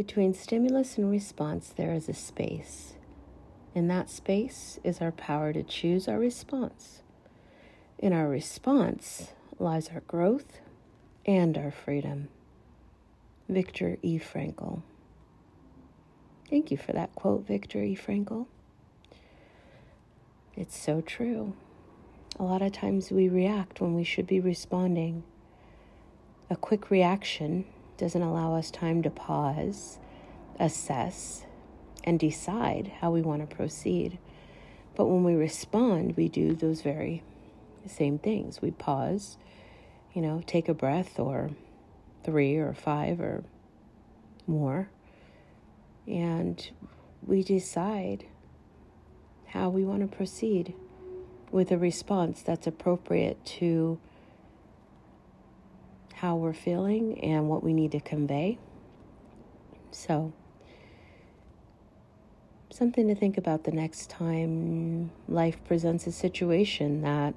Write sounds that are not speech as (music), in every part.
Between stimulus and response, there is a space. In that space is our power to choose our response. In our response lies our growth and our freedom. Viktor E. Frankl. Thank you for that quote, Viktor E. Frankl. It's so true. A lot of times we react when we should be responding. A quick reaction doesn't allow us time to pause, assess, and decide how we want to proceed. But when we respond, we do those very same things. We pause, you know, take a breath or three or five or more, and we decide how we want to proceed with a response that's appropriate to how we're feeling and what we need to convey. So, something to think about the next time life presents a situation that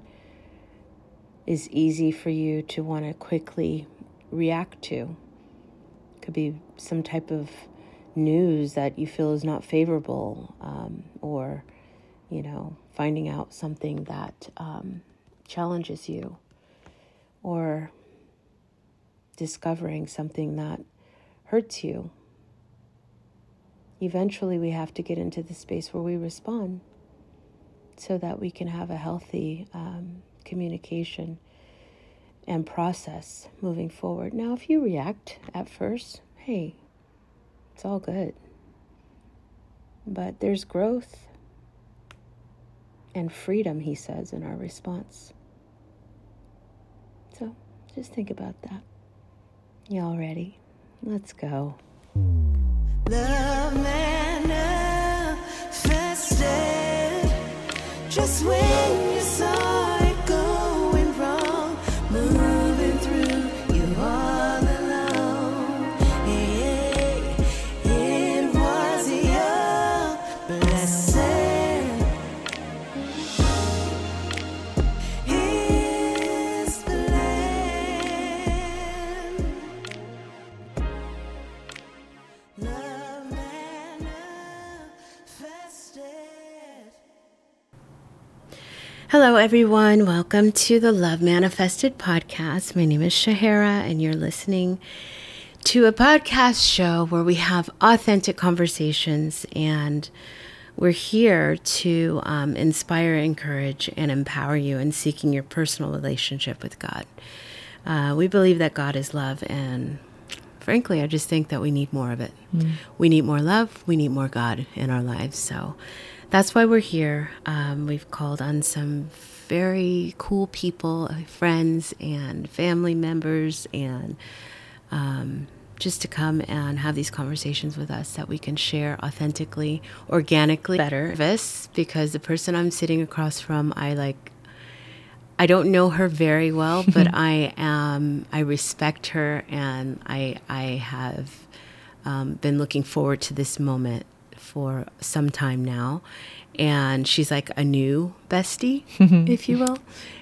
is easy for you to want to quickly react to. Could be some type of news that you feel is not favorable, um, or, you know, finding out something that um, challenges you, or discovering something that hurts you. Eventually, we have to get into the space where we respond so that we can have a healthy um, communication and process moving forward. Now, if you react at first, hey, it's all good. But there's growth and freedom, he says, in our response. So just think about that. Y'all ready? Let's go. Love manifested just when you saw Hello, everyone. Welcome to the Love Manifested podcast. My name is Shahara, and you're listening to a podcast show where we have authentic conversations and we're here to um, inspire, encourage, and empower you in seeking your personal relationship with God. Uh, we believe that God is love, and frankly, I just think that we need more of it. We need more love, we need more God in our lives. So that's why we're here. Um, we've called on some very cool people, uh, friends, and family members, and um, just to come and have these conversations with us that we can share authentically, organically, better. This because the person I'm sitting across from, I like I don't know her very well, (laughs) but I am. I respect her, and I I have um, been looking forward to this moment for some time now. And she's like a new bestie, (laughs) if you will.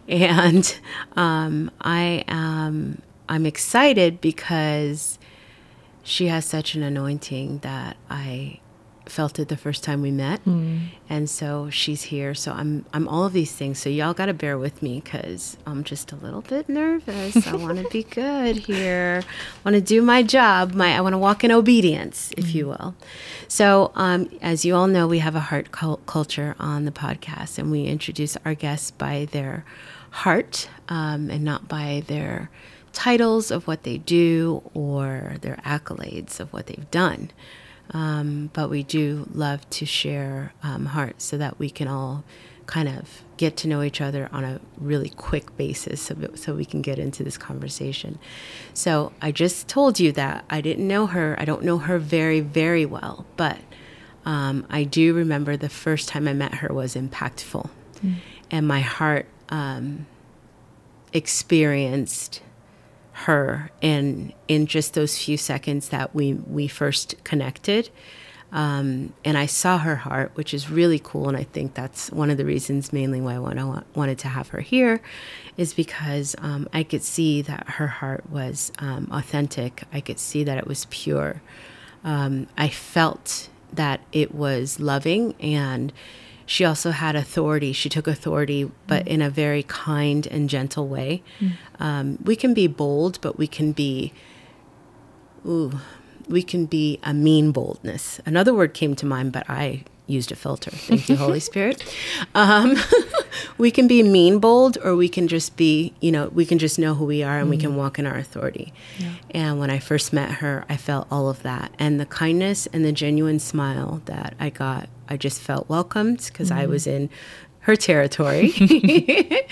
And um, I am. I'm excited because she has such an anointing that I felt it the first time we met. And so she's here. So i'm i'm all of these things. So y'all got to bear with me because i'm just a little bit nervous. I want to be (laughs) good here. I want to do my job. My i want to walk in obedience if you will. So um, as you all know we have a heart cul- culture on the podcast and we introduce our guests by their heart um, and not by their titles of what they do or their accolades of what they've done um, but we do love to share um, hearts so that we can all kind of get to know each other on a really quick basis so, so we can get into this conversation. So I just told you that I didn't know her. I don't know her very, very well, but um, I do remember the first time I met her was impactful. And my heart um, experienced her in in just those few seconds that we we first connected um, and I saw her heart, which is really cool. And I think that's one of the reasons, mainly why I want, wanted to have her here, is because um, I could see that her heart was um, authentic. I could see that it was pure. um, I felt that it was loving and she also had authority. She took authority, but in a very kind and gentle way. Um, we can be bold, but we can be, ooh, we can be a mean boldness. Another word came to mind, but I used a filter. Thank you, Holy Spirit. (laughs) Um, (laughs) we can be mean bold, or we can just be, you know, we can just know who we are and we can walk in our authority. And when I first met her, I felt all of that. And the kindness and the genuine smile that I got, I just felt welcomed because I was in her territory. (laughs)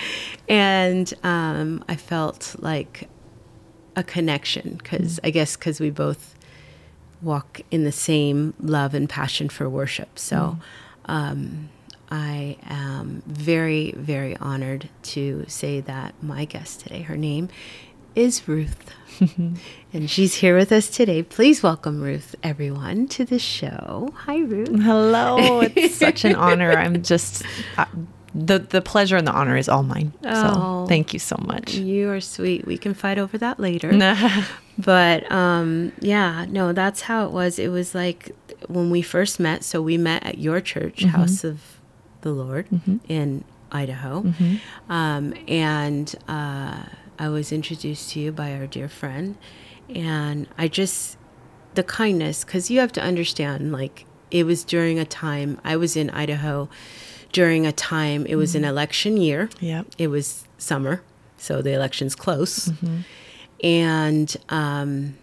and um, I felt like a connection because I guess because we both walk in the same love and passion for worship. So um, I am very, very honored to say that my guest today, her name is Ruth. (laughs) and she's here with us today. Please welcome Ruth, everyone, to the show. Hi, Ruth. Hello. It's (laughs) such an honor. I'm just the the pleasure and the honor is all mine. Oh. So thank you so much. You are sweet. We can fight over that later. (laughs) But um, yeah, no, that's how it was. It was like when we first met. So we met at your church, House of the Lord, in Idaho. Um, and uh, I was introduced to you by our dear friend. And I just, the kindness, because you have to understand, like, it was during a time, I was in Idaho during a time, it was an election year. Yeah. It was summer, so the election's close. And um,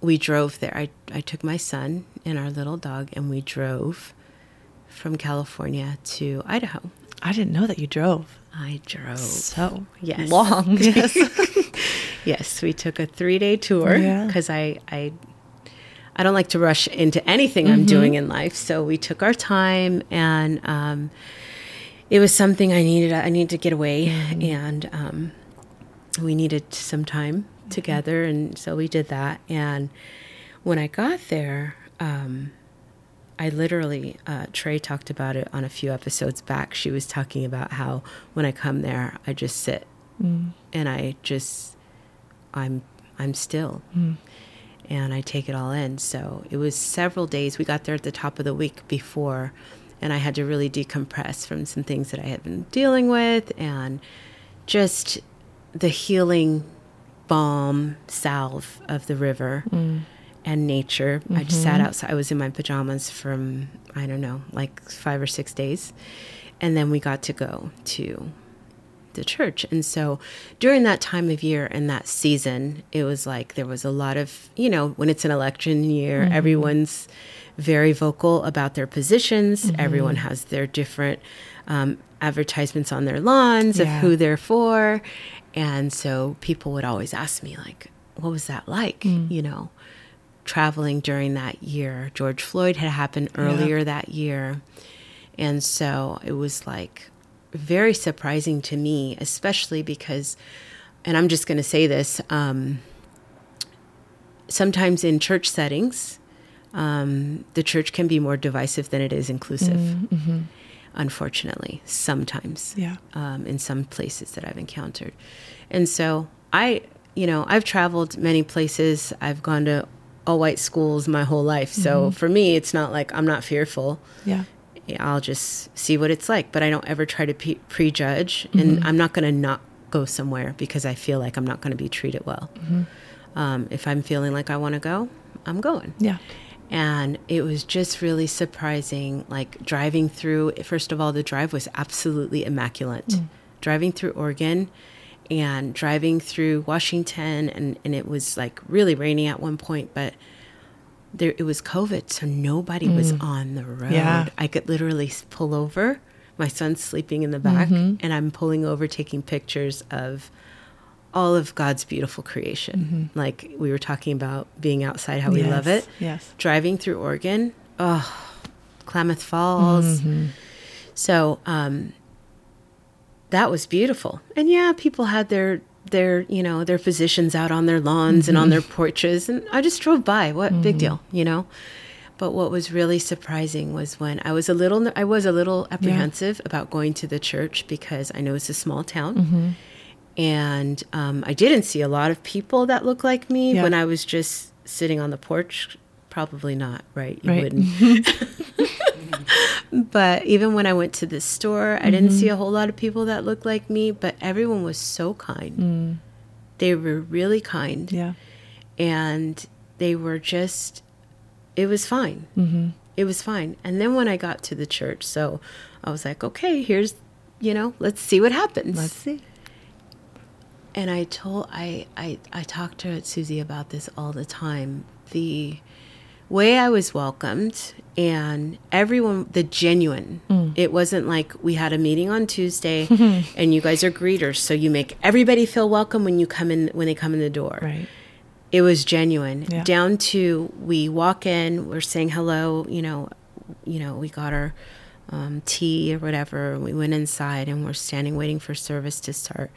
we drove there. I, I took my son and our little dog, and we drove from California to Idaho. I didn't know that you drove I drove. so Yes. long. (laughs) Yes. (laughs) Yes, we took a three day tour Yeah. because I, I I don't like to rush into anything I'm doing in life. So we took our time, and um, it was something I needed. I needed to get away, and um, we needed some time together, and so we did that. And when I got there, um, I literally, uh, Trey talked about it on a few episodes back. She was talking about how when I come there, I just sit mm. and I just, I'm, I'm still mm. and I take it all in. So it was several days. We got there at the top of the week before, and I had to really decompress from some things that I had been dealing with and just the healing balm salve of the river mm. And nature. I just sat mm-hmm. outside. I was in my pajamas from, I don't know, like five or six days. And then we got to go to the church. And so during that time of year and that season, it was like there was a lot of, you know, when it's an election year, mm-hmm. everyone's very vocal about their positions. Mm-hmm. Everyone has their different um, advertisements on their lawns of who they're for. And so people would always ask me, like, what was that like? Mm. You know, traveling during that year. George Floyd had happened earlier that year. And so it was like very surprising to me, especially because, and I'm just going to say this um, sometimes in church settings, um, the church can be more divisive than it is inclusive, unfortunately, sometimes Yeah. um, in some places that I've encountered. And so I, you know, I've traveled many places. I've gone to all white schools my whole life. So mm-hmm. for me, it's not like I'm not fearful. Yeah. I'll just see what it's like, but I don't ever try to pe- prejudge. And mm-hmm. I'm not going to not go somewhere because I feel like I'm not going to be treated well. Mm-hmm. Um, if I'm feeling like I want to go, I'm going. Yeah. And it was just really surprising. Like driving through, first of all, the drive was absolutely immaculate. Mm. Driving through Oregon and driving through Washington, and, and it was like really rainy at one point, but there it was COVID, so nobody was mm. on the road. Yeah. I could literally pull over. My son's sleeping in the back, mm-hmm. and I'm pulling over, taking pictures of all of God's beautiful creation. Mm-hmm. Like we were talking about being outside, how we love it. yes. Driving through Oregon, oh, Klamath Falls. Mm-hmm. So um, that was beautiful. And yeah, people had their their you know their physicians out on their lawns and on mm-hmm. their porches, and I just drove by. What big mm-hmm. deal, you know? But what was really surprising was when I was a little I was a little apprehensive about going to the church because I know it's a small town, mm-hmm. and um, I didn't see a lot of people that looked like me Yeah. when I was just sitting on the porch, probably not, right? You Right. wouldn't. (laughs) but even when I went to the store, I didn't Mm-hmm. see a whole lot of people that looked like me, but everyone was so kind. They were really kind. Mm. Yeah. And they were just, it was fine. Mm-hmm. It was fine. And then when I got to the church, so I was like, okay, here's, you know, let's see what happens. Let's see. And I told I I I talked to Susie about this all the time. The way I was welcomed and everyone the genuine. It wasn't like we had a meeting on Tuesday (laughs) (laughs) and you guys are greeters, so you make everybody feel welcome when you come in when they come in the door. Right. It was genuine. Yeah. Down to we walk in, we're saying hello, you know, you know, we got our um, tea or whatever. We went inside and we're standing waiting for service to start.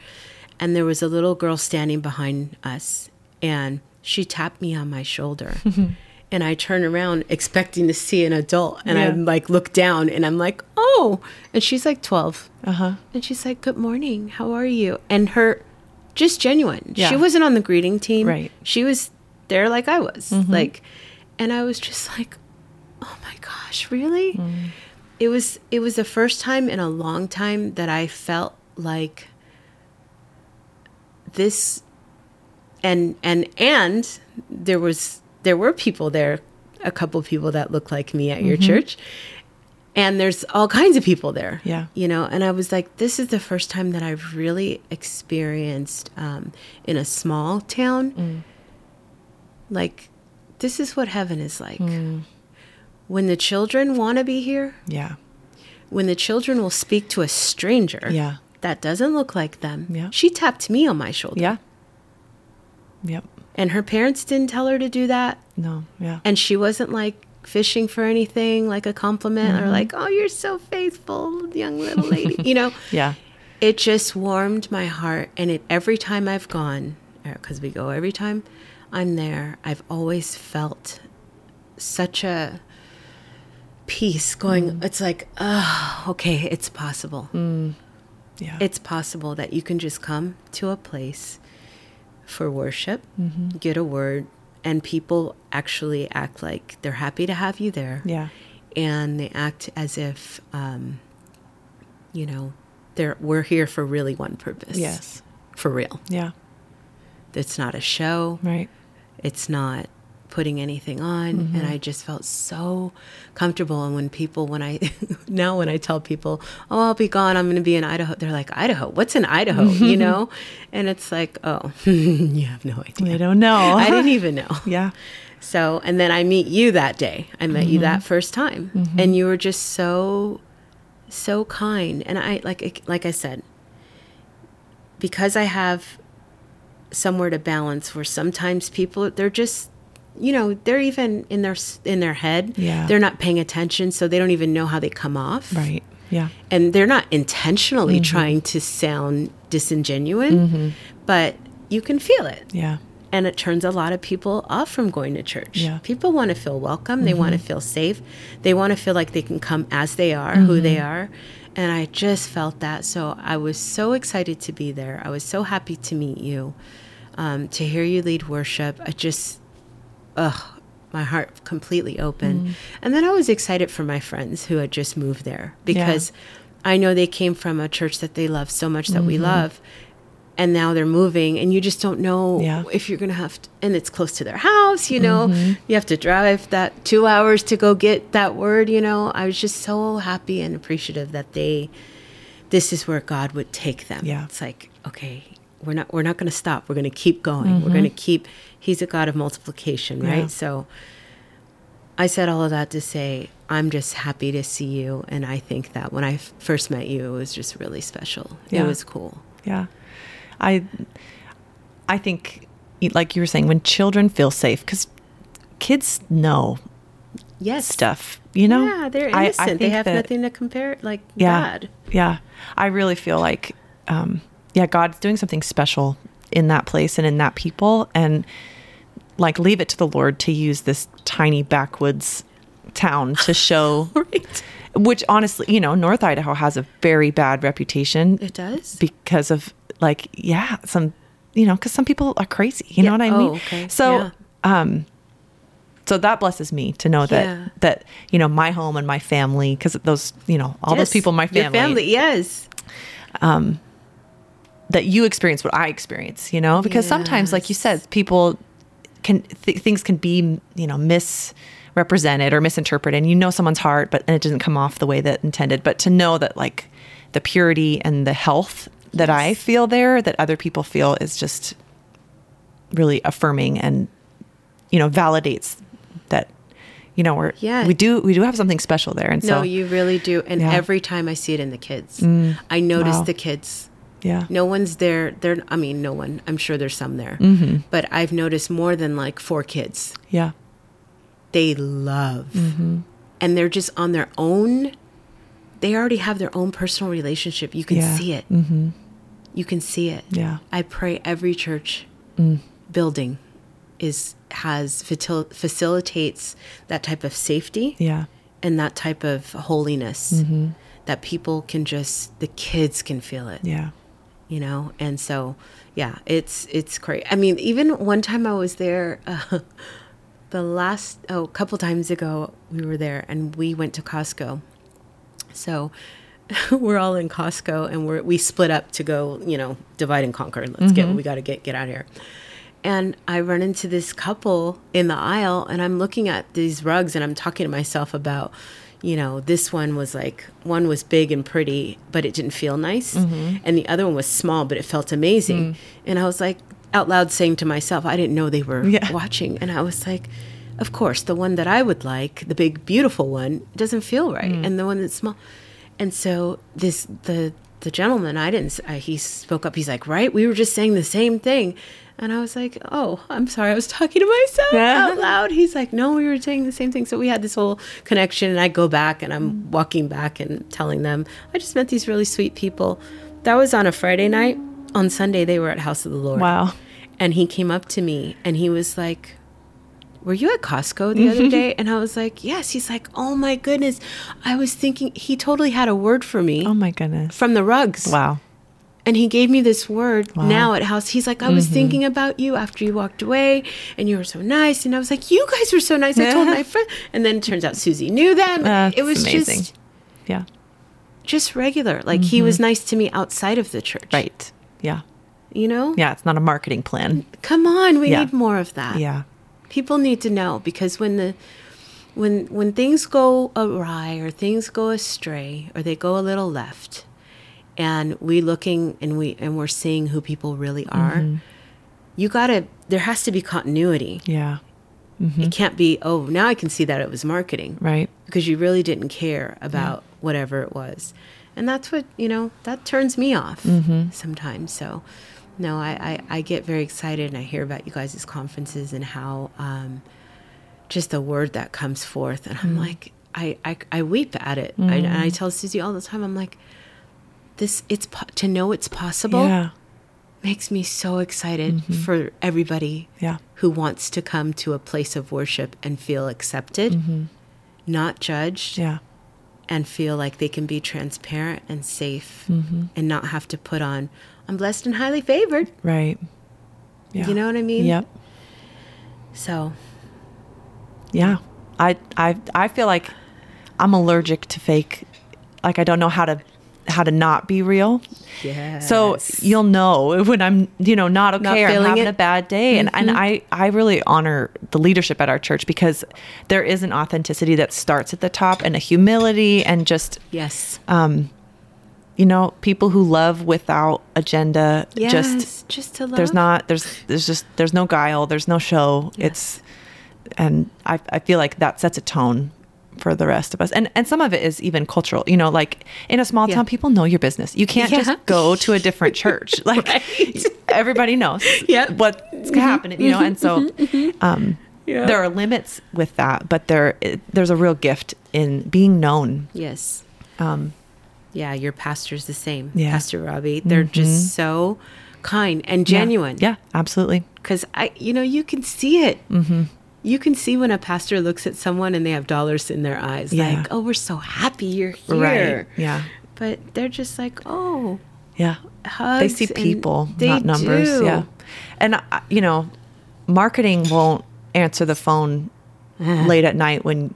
And there was a little girl standing behind us and she tapped me on my shoulder. (laughs) and I turn around expecting to see an adult and Yeah. I'm like look down and I'm like, "Oh." And she's like 12. Uh huh. And she's like, "Good morning. How are you?" And her just genuine. Yeah. She wasn't on the greeting team. Right. She was there like I was. Like and I was just like, "Oh my gosh, really?" It was it was the first time in a long time that I felt like this and and and there was there were people there a couple people that looked like me at your mm-hmm. church and there's all kinds of people there Yeah. you know and i was like this is the first time that i've really experienced um, in a small town mm. like this is what heaven is like mm. when the children want to be here Yeah. when the children will speak to a stranger Yeah. that doesn't look like them Yeah. she tapped me on my shoulder Yeah. Yep. And her parents didn't tell her to do that No. Yeah. and she wasn't like fishing for anything like a compliment Mm-hmm. or like oh you're so faithful young little (laughs) lady you know Yeah. it just warmed my heart and it every time i've gone because we go every time i'm there i've always felt such a peace going Mm. it's like oh okay it's possible Yeah. it's possible that you can just come to a place for worship, Mm-hmm. get a word, and people actually act like they're happy to have you there. yeah. And they act as if, um, you know, they're we're here for really one purpose. Yes. for real. Yeah. It's not a show. Right. It's not putting anything on and mm-hmm. i just felt so comfortable. And when people when i (laughs) now when i tell people oh i'll be gone. I'm going to be in idaho they're like idaho? What's in idaho? (laughs) You know? And it's like oh (laughs) you have no idea. I don't know. i didn't even know. Yeah. so and then i meet you that day. I met you that mm-hmm. first time. Mm-hmm. And you were just so so kind. And i like like i said because i have somewhere to balance where sometimes people they're just you know they're even in their in their head Yeah. they're not paying attention so they don't even know how they come off Right. Yeah. and they're not intentionally mm-hmm. trying to sound disingenuine mm-hmm. but you can feel it Yeah. and it turns a lot of people off from going to church. Yeah. People want to feel welcome. They want to mm-hmm. feel safe. They want to feel like they can come as they are, who they are. And I just felt that. So I was so excited to be there. I was so happy to meet you, um, to hear you lead worship. I just, ugh, my heart completely opened. Mm. And then I was excited for my friends who had just moved there because I know they came from a church that they love so much that we mm-hmm. love. And now they're moving, and you just don't know Yeah. if you're going to have to, and it's close to their house, you know, mm-hmm. you have to drive that two hours to go get that word, you know. I was just so happy and appreciative that they, this is where God would take them. Yeah. It's like, okay, we're not, we're not going to stop. We're going to keep going. We're mm-hmm. going to keep, he's a God of multiplication, right? Yeah. So I said all of that to say, I'm just happy to see you. And I think that when I f- first met you, it was just really special. Yeah. It was cool. Yeah. I I think like you were saying when children feel safe cuz kids know Yes. stuff, you know? Yeah, they're I- I innocent. they have that- nothing to compare, like yeah, bad. Yeah. I really feel like um yeah, God's doing something special in that place and in that people and like leave it to the Lord to use this tiny backwoods town to (laughs) show Right. which honestly, you know, North Idaho has a very bad reputation It does. because of like yeah some you know because some people are crazy you know what i mean Oh, okay. so Yeah. um So that blesses me to know that Yeah. that you know my home and my family because those you know all those people in my family, family, yes. That you experience what I experience. You know because sometimes like you said people can th- things can be you know misrepresented or misinterpreted and you know someone's heart but and it doesn't come off the way that intended but to know that like the purity and the health that I feel there that other people feel is just really affirming and you know validates that you know we're Yeah. we do we do have something special there and No, so you really do. And Yeah. Mm. every time I see it in the kids, I notice wow. the kids. Yeah No one's there. They're, I mean, no one. I'm sure there's some there. Mm-hmm. But I've noticed more than like four kids. yeah They love. Mm-hmm. And they're just on their own. They already have their own personal relationship. You can Yeah. see it. Mm-hmm. You can see it. yeah I pray every church building is has facil- facilitates that type of safety yeah and that type of holiness Mm-hmm. that people can just the kids can feel it yeah you know? And so yeah it's it's great. I mean even one time i was there uh, (laughs) the last oh a couple times ago we were there and we went to costco. So (laughs) we're all in costco and we're we split up to go you know divide and conquer. Let's get we got to get get out of here. And I run into this couple in the aisle, and I'm looking at these rugs, and I'm talking to myself about, you know, this one was like, one was big and pretty, but it didn't feel nice. Mm-hmm. And the other one was small, but it felt amazing. Mm. And I was like, out loud saying to myself, I didn't know they were Yeah. (laughs) watching. And I was like, of course, the one that I would like, the big, beautiful one, doesn't feel right. Mm. And the one that's small. And so this, the, the gentleman, I didn't, he spoke up. He's like, right, we were just saying the same thing. And I was like, oh, I'm sorry. I was talking to myself out loud. He's like, no, we were saying the same thing. So we had this whole connection. And I go back and I'm walking back and telling them, I just met these really sweet people. That was on a Friday night. On Sunday, they were at House of the Lord. wow And he came up to me and he was like, Were you at Costco the other (laughs) day? And I was like, Yes. He's like, Oh my goodness. I was thinking, he totally had a word for me oh my goodness from the rugs. wow And he gave me this word Wow. now at house. He's like, I was mm-hmm. thinking about you after you walked away and you were so nice. And I was like, You guys were so nice. I told my (laughs) friend. And then it turns out Susie knew them. That's it was amazing. just yeah just regular. Like he was mm-hmm. nice to me outside of the church. right yeah You know? yeah it's not a marketing plan Come on, we Yeah. need more of that. yeah people need to know because when the when when things go awry or things go astray or they go a little left and we looking and we and we're seeing who people really are mm-hmm. you gotta there has to be continuity. Yeah. Mm-hmm. It can't be oh now i can see that it was marketing. Right. Because you really didn't care about whatever it was. And that's what you know that turns me off mm-hmm. sometimes. So no I, I i get very excited and i hear about you guys' conferences and how um just the word that comes forth. And i'm like I, I i weep at it. I, and i tell susie all the time i'm like this it's to know it's possible yeah. makes me so excited for everybody yeah. who wants to come to a place of worship and feel accepted, not judged, yeah. and feel like they can be transparent and safe Mm-hmm. and not have to put on, I'm blessed and highly favored. right. Yeah. You know what I mean? yep. So, Yeah. I I I feel like I'm allergic to fake like I don't know how to how to not be real. yeah. So you'll know when I'm, you know, not okay Not or I'm feeling having it. a bad day. And and I I really honor the leadership at our church because there is an authenticity that starts at the top and a humility and just yes. Um you know, people who love without agenda Yes. just Just, to love. there's not there's there's just there's no guile there's no show Yes. it's and I, I feel like that sets a tone for the rest of us and and some of it is even cultural you know like in a small Yeah. town people know your business you can't Yeah. just go to a different church (laughs) like Right. everybody knows (laughs) Yep. Mm-hmm. what's happening you know and so um Yeah. there are limits with that but there it, there's a real gift in being known Yes. um Yeah, your pastor's the same. Yeah. Pastor Robbie. They're just so kind and genuine. yeah, yeah absolutely because I, you know, you can see it. Mm-hmm. You can see when a pastor looks at someone and they have dollars in their eyes, Yeah. like, "Oh, we're so happy you're here." right yeah But they're just like, "Oh, yeah hugs." they see people not numbers do. yeah and uh, you know marketing won't answer the phone (laughs) late at night when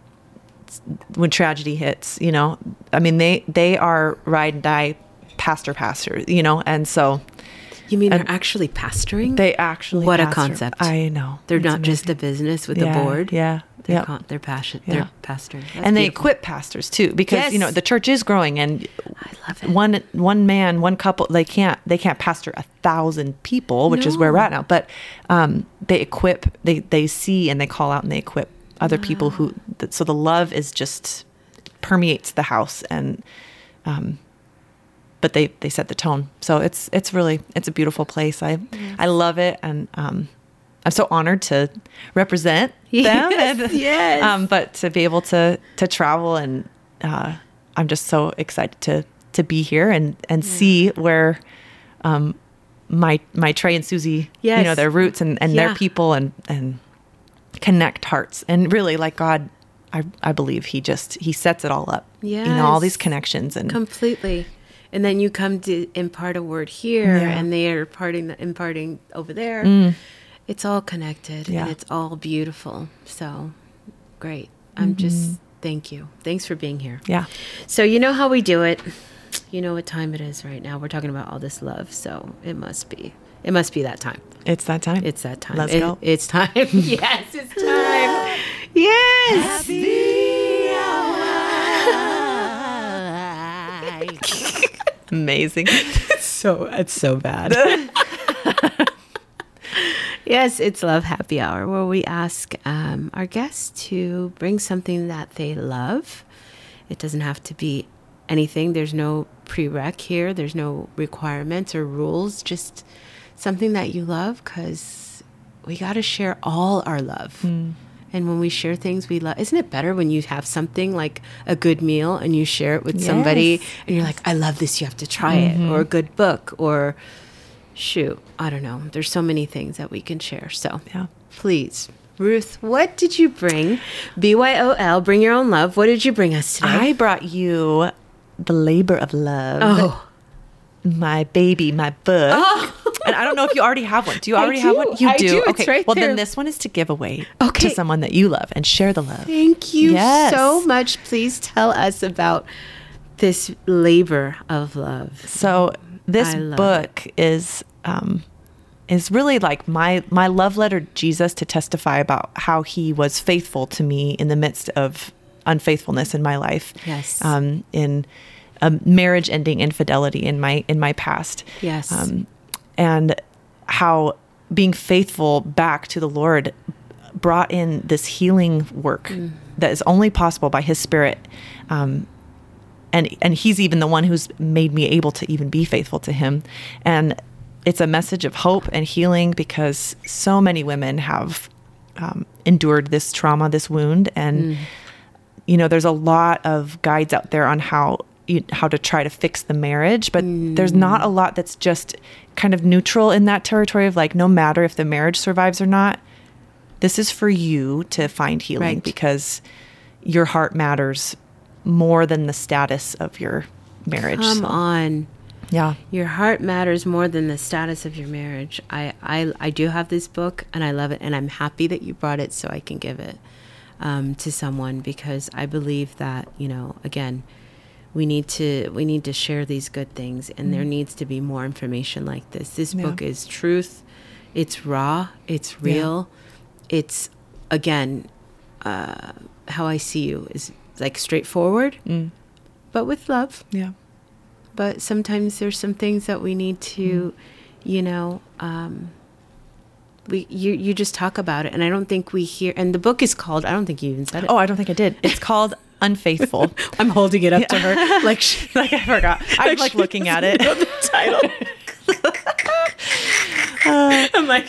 when tragedy hits. You know, I mean they they are ride and die pastor pastor. You know, and so You mean And- they're actually pastoring? they actually What a concept. I know They're It's not just a business with Yeah, a board. Yeah, They're, yeah. con- they're passion. Yeah. They're pastoring. That's and they beautiful. equip pastors too because you know the church is growing and I love it. one one man one couple they can't they can't pastor a thousand people which is where we're at now but um, they equip they they see and they call out and they equip other people who so the love is just permeates the house and um, but they they set the tone. So it's it's really it's a beautiful place. I i love it and um i'm so honored to represent (laughs) them Yes, and, yes. um but to be able to to travel and uh i'm just so excited to to be here and and see where um my my trey and susie you know their roots and and Yeah. their people and and connect hearts. And really like god i i believe he just he sets it all up. You know all these connections and completely. And then you come to impart a word here, Yeah. and they are imparting the, imparting over there. It's all connected, Mm. Yeah. and it's all beautiful. So great. I'm just thank you. Thanks for being here. yeah So you know how we do it. You know what time it is right now. We're talking about all this love, so it must be. It must be that time. it's that time It's that time. Let's It- go. It's time. (laughs) yes, it's time. (laughs) yes. (laughs) amazing (laughs) It's so it's so bad. (laughs) yes, it's Love Happy Hour where we ask um, our guests to bring something that they love. It doesn't have to be anything. There's no prereq here. There's no requirements or rules. Just something that you love because we got to share all our love. And when we share things we love, isn't it better when you have something like a good meal and you share it with somebody and you're like, I love this, you have to try it, mm-hmm. or a good book, or shoot, I don't know. There's so many things that we can share. So, Yeah. please, Ruth, what did you bring? BYOL, bring your own love. What did you bring us today? I brought you the labor of love. oh, my baby, my book. Oh. And I don't know if you already have one. Do you (laughs) already have one? You I do. do. Okay. right well, there. then this one is to give away Okay. to someone that you love and share the love. thank you Yes. so much. Please tell us about this labor of love. So this book is um, is really like my my love letter to Jesus to testify about how he was faithful to me in the midst of unfaithfulness in my life. Yes. Um, in a marriage ending infidelity in my in my past. Yes. Um, and how being faithful back to the Lord brought in this healing work Mm. that is only possible by His Spirit. Um, and and He's even the one who's made me able to even be faithful to Him. And it's a message of hope and healing because so many women have um, endured this trauma, this wound, and you know, there's a lot of guides out there on how how to try to fix the marriage, but there's not a lot that's just kind of neutral in that territory of like, no matter if the marriage survives or not, this is for you to find healing Right. because your heart matters more than the status of your marriage. Come So, on. Yeah. Your heart matters more than the status of your marriage. I, I, I do have this book and I love it, and I'm happy that you brought it so I can give it um, to someone because I believe that you know again we need to we need to share these good things, and there needs to be more information like this. This Yeah. book is truth. It's raw. It's real. It's again uh, how I see you is like straightforward, Mm. but with love Yeah. but sometimes there's some things that we need to you know um we you you just talk about it and i don't think we hear and the book is called i don't think you even said it Oh, I don't think I did. It's (laughs) called Unfaithful. (laughs) i'm holding it up to her like she, (laughs) like I forgot. (laughs) I'm like looking at it. the title i'm like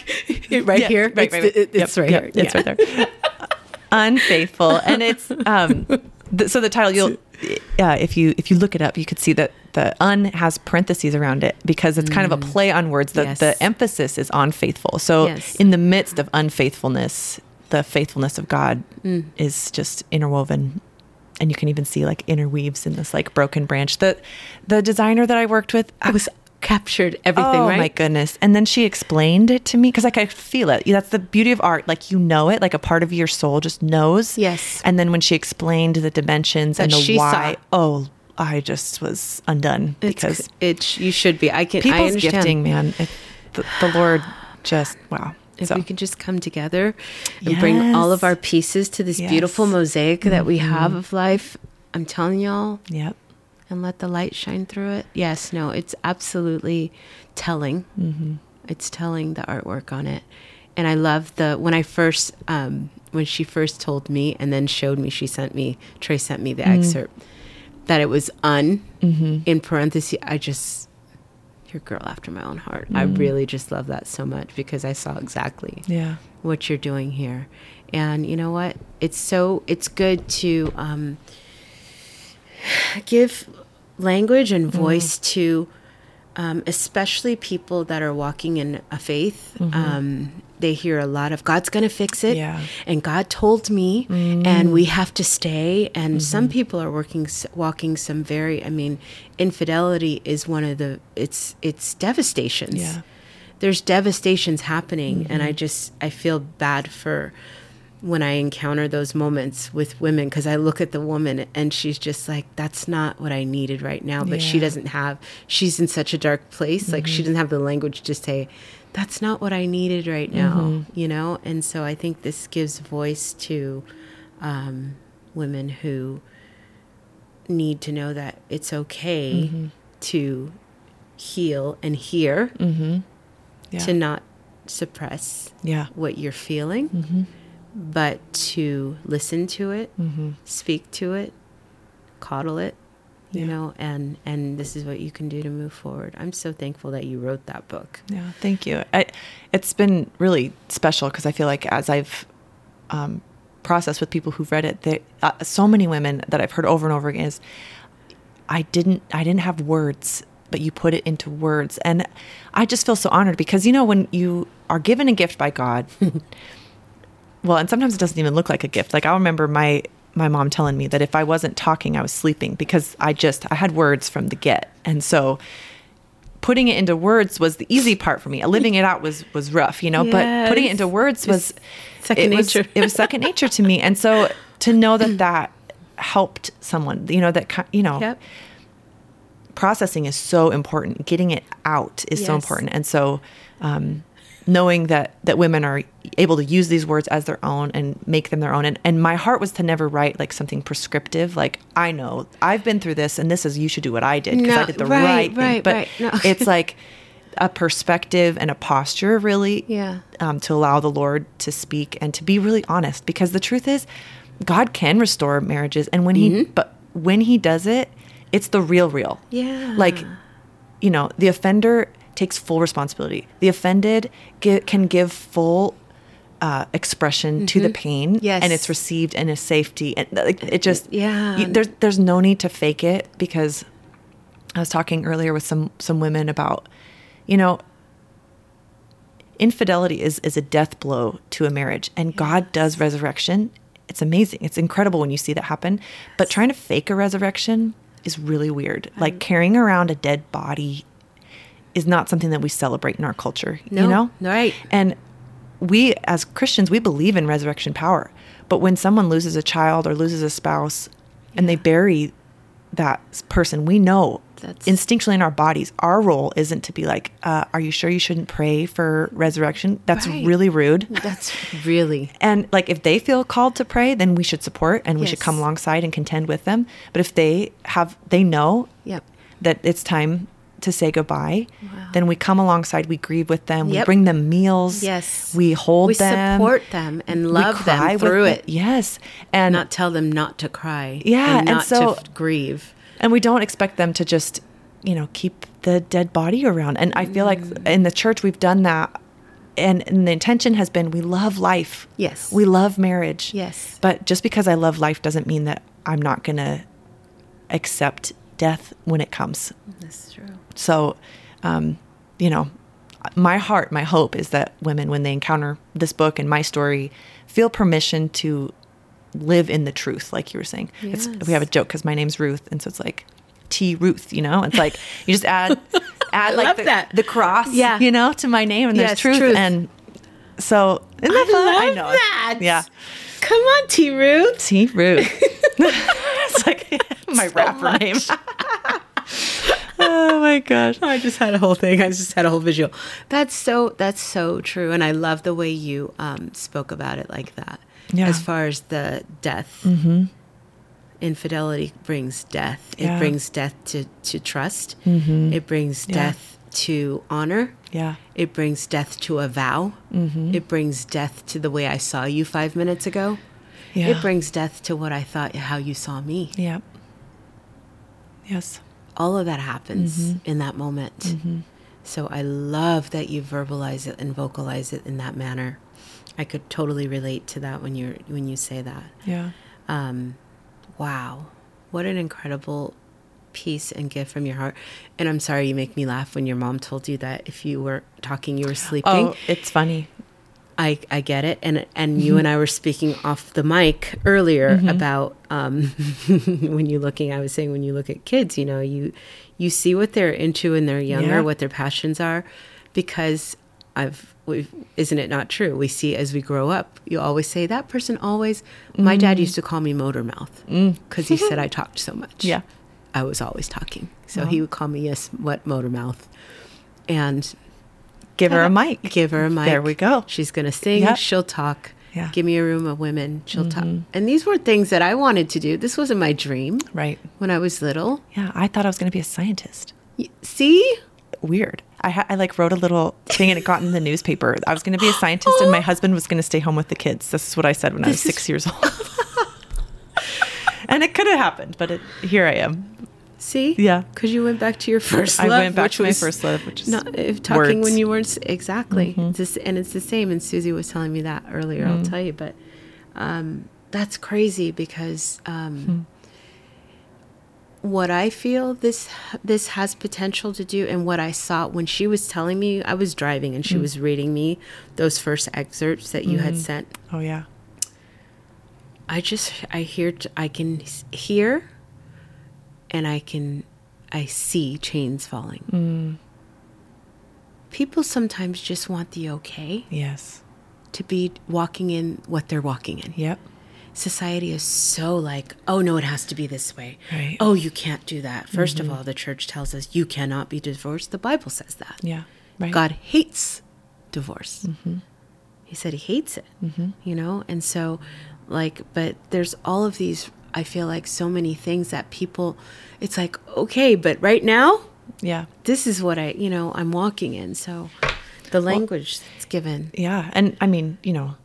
right Yeah, here right, it's, right, it- it's Yep, right yep, here It's right there. Unfaithful, and it's um. The, so the title you'll, uh, if you if you look it up, you could see that the un has parentheses around it because it's kind of a play on words. The Yes. the emphasis is on faithful. So Yes. in the midst of unfaithfulness, the faithfulness of God is just interwoven. And you can even see like interweaves in this like broken branch. The the designer that I worked with, I was captured everything, oh right? my goodness! And then she explained it to me because like I could feel it. That's the beauty of art. Like you know it, like a part of your soul just knows. Yes. And then when she explained the dimensions and the why, saw. oh, I just was undone It's- because it's you should be. I can. I people's understand. gifting, man. It, the, the Lord just wow. If so we can just come together and bring all of our pieces to this beautiful Yes. Mm-hmm. mosaic that we have of life, I'm telling y'all, yep. and let the light shine through it. Yes, no, it's absolutely telling. Mm-hmm. It's telling the artwork on it, and I love the when I first um, when she first told me and then showed me. She sent me Trey sent me the Mm. excerpt that it was un Mm-hmm. in parentheses. I just your girl after my own heart. I really just love that so much because I saw exactly Yeah. what you're doing here. And you know what? It's so it's good to um, give language and voice to um, especially people that are walking in a faith. Um, they hear a lot of God's going to fix it, Yeah. and God told me, mm. and we have to stay. And some mm-hmm. people are working, walking some very. I mean, infidelity is one of the. It's it's devastations Yeah. there's devastations happening and i mm-hmm. just i feel bad for when i encounter those moments with women because i look at the woman and she's just like that's not what i needed right now but she doesn't have she's in such a dark place like she mm-hmm. doesn't have the language to say that's not what i needed right now mm-hmm. you know? And so i think this gives voice to um, women who need to know that it's okay mm-hmm. to heal and hear mm-hmm. Yeah. to not suppress yeah. what you're feeling, but to listen to it, speak to it, coddle it, you Yeah. know, and and this is what you can do to move forward. I'm so thankful that you wrote that book. Yeah, thank you. I, it's been really special because I feel like as I've um, processed with people who've read it, they, uh, so many women that I've heard over and over again is, I didn't, I didn't have words, but you put it into words, and I just feel so honored because you know when you are given a gift by God, (laughs) well, and sometimes it doesn't even look like a gift. Like I remember my my mom telling me that if I wasn't talking, I was sleeping because I just I had words from the get, and so putting it into words was the easy part for me. Living it out was was rough, you know. But putting it into words was second it was- nature. it was second nature to me, and so to know that that helped someone, you know, that you know, Yep. processing is so important. Getting it out is so important, and so um, knowing that that women are able to use these words as their own and make them their own. And, and my heart was to never write like something prescriptive. Like I know I've been through this, and this is you should do what I did because I did the right, right, thing. right, But right. No. (laughs) it's like a perspective and a posture, really, Yeah. um, to allow the Lord to speak and to be really honest. Because the truth is, God can restore marriages, and when Mm-hmm. He but when He does it, it's the real, real. Yeah. Like, you know, the offender takes full responsibility. The offended can give full uh, expression to the pain, Mm-hmm. Yes. and it's received in a safety. And like, it just, Yeah. you- there's there's no need to fake it because I was talking earlier with some some women about, you know, infidelity is is a death blow to a marriage, and God does resurrection. It's amazing. It's incredible when you see that happen. But trying to fake a resurrection is really weird. Like carrying around a dead body is not something that we celebrate in our culture. No, you know, right. And we as Christians, we believe in resurrection power. But when someone loses a child or loses a spouse, and they bury that person, we know That's- instinctually in our bodies, our role isn't to be like, uh, "Are you sure you shouldn't pray for resurrection?" That's Right. really rude. (laughs) That's really And like if they feel called to pray, then we should support and we should come alongside and contend with them. But if they have they know Yep. that it's time to say goodbye, Wow. then we come alongside, we grieve with them, we bring them meals, Yes. we hold we them, support them and love them through them. it. Yes. And Not tell them not to cry. Yeah, and and not so- to grieve. and we don't expect them to just you know keep the dead body around and i feel like mm. in the church we've done that and, and the intention has been we love life Yes. we love marriage Yes. but just because i love life doesn't mean that i'm not gonna accept death when it comes That's true. so um, you know my heart my hope is that women when they encounter this book and my story feel permission to live in the truth like you were saying it's, we have a joke because my name's ruth and so it's like T Ruth, you know? It's like you just add (laughs) add like the, the cross, Yeah. you know, to my name, and there's Yes, truth. truth. And so isn't that I fun? love I know. that. Yeah. Come on, T. Ruth. T. Ruth. (laughs) (laughs) it's like (laughs) my rapper name. (laughs) oh my gosh. I just had a whole thing. I just had a whole visual. That's so. That's so true, and I love the way you um, spoke about it like that. Yeah. As far as the death, Mm-hmm. infidelity brings death. Yeah. It brings death to to trust. Mm-hmm. It brings Yeah. death to honor. Yeah. It brings death to a vow. Mm-hmm. It brings death to the way I saw you five minutes ago. Yeah. It brings death to what I thought how you saw me. Yeah. Yes. All of that happens Mm-hmm. in that moment. So I love that you verbalize it and vocalize it in that manner. I could totally relate to that when you're when you say that. Yeah. Um, wow, what an incredible piece and gift from your heart. And I'm sorry you make me laugh when your mom told you that if you were talking, you were sleeping. Oh, it's funny. I, I get it. And and you and I were speaking off the mic earlier Mm-hmm. about um, (laughs) when you're looking. I was saying when you look at kids, you know, you you see what they're into when they're younger, Yeah. what their passions are, because I've we've, isn't it not true? We see as we grow up. You always say that person always. My Mm. dad used to call me motor mouth because he said (laughs) I talked so much. Yeah. I was always talking, so he would call me yes, what motor mouth, and Give her a mic. Give her a mic. There we go. She's going to sing. Yep. She'll talk. Yeah. Give me a room of women. She'll talk. Mhm. And these were things that I wanted to do. This wasn't my dream Right. when I was little. Yeah. I thought I was going to be a scientist. Y- See? Weird. I, ha- I like wrote a little thing and it got in the (laughs) newspaper. I was going to be a scientist and my (gasps) husband was going to stay home with the kids. This is what I said when I was This is- six years old. (laughs) and it could have happened, but it, here I am. See? Yeah. Because you went back to your first love. I went back to my first love, which is not if talking when you weren't exactly. Mhm. Just- and it's the same. And Susie was telling me that earlier. I'll Mm. tell you, but um, that's crazy because um, Hmm. what I feel this this has potential to do, and what I saw when she was telling me, I was driving and she Mm. was reading me those first excerpts that you had Mhm. sent. Oh, yeah. I just I hear I can hear, and I can I see chains falling. Mm, People sometimes just want the okay yes. to be walking in what they're walking in. Yep. Society is so like, oh no, it has to be this way. Right. Oh, you can't do that. 1st of all, the church tells us you cannot be divorced. The Bible says that. Yeah. Right. God hates divorce. Mhm. He said he hates it, Mhm. you know? And so, like, but there's all of these, I feel like so many things that people, it's like, okay, but right now, Yeah. this is what I, you know, I'm walking in. So the language that's given. Yeah. And I mean, you know,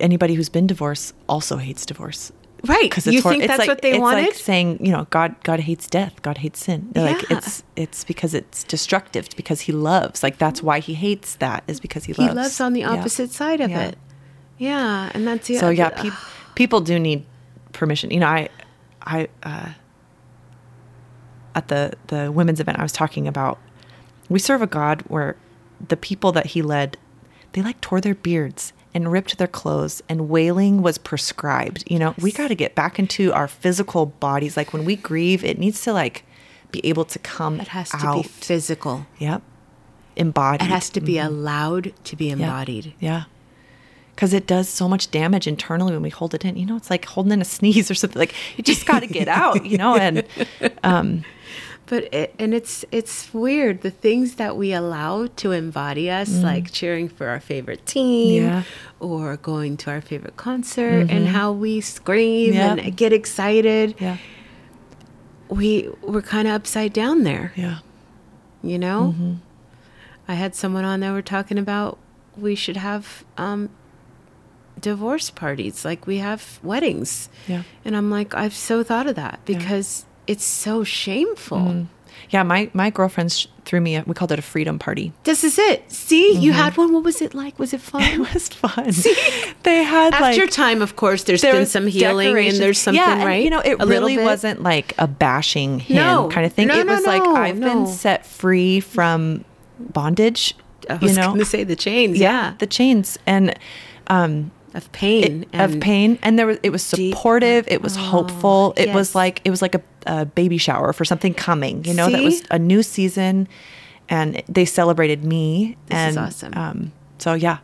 anybody who's been divorced also hates divorce. Right. Because you hor- think that's like, what they it's wanted? like saying, you know, God, God hates death. God hates sin. Like it's, it's because it's destructive. Because He loves. Like that's why He hates that. Is because He loves. he loves. on the Yeah. opposite side of Yeah. it. Yeah. And that's the So yeah, peop people do need permission. You know, I, I, uh, at the the women's event, I was talking about. We serve a God where the people that He led, they like tore their beards and ripped their clothes, and wailing was prescribed. You know, we got to get back into our physical bodies. Like when we grieve, it needs to like be able to come. it has to be physical. Yep. Embodied. It has to be allowed to be Yeah. embodied. Yeah. Because it does so much damage internally when we hold it in. You know, it's like holding in a sneeze or something. Like you just got to get out. You know, and (laughs) um, But it, and it's it's weird the things that we allow to embody us, like cheering for our favorite team, Mm. Yeah. or going to our favorite concert, and how we scream Yep. and get excited. yeah, We we're kind of upside down there, yeah, you know. Mm-hmm. I had someone on there. We're talking about we should have um, divorce parties like we have weddings, yeah. and I'm like I've so thought of that because it's so shameful. Mm. Yeah, my my girlfriends threw me. A, we called it a freedom party. This is it. See, you Mm-hmm. had one. What was it like? Was it fun? (laughs) It was fun. See, They had After like time, of course, there's there been some healing and there's something yeah, and, right. You know, it A really wasn't like a bashing him No. kind of thing. No, it no, was like no, I've no. been set free from bondage. I was you know, going to say the chains. Yeah, the chains and um of pain it- of pain and there was it was deep- supportive it was Oh, hopeful it yes. was like it was like a a baby shower for something coming. You know, that was a new season, and they celebrated me. This and is awesome. Um, so yeah,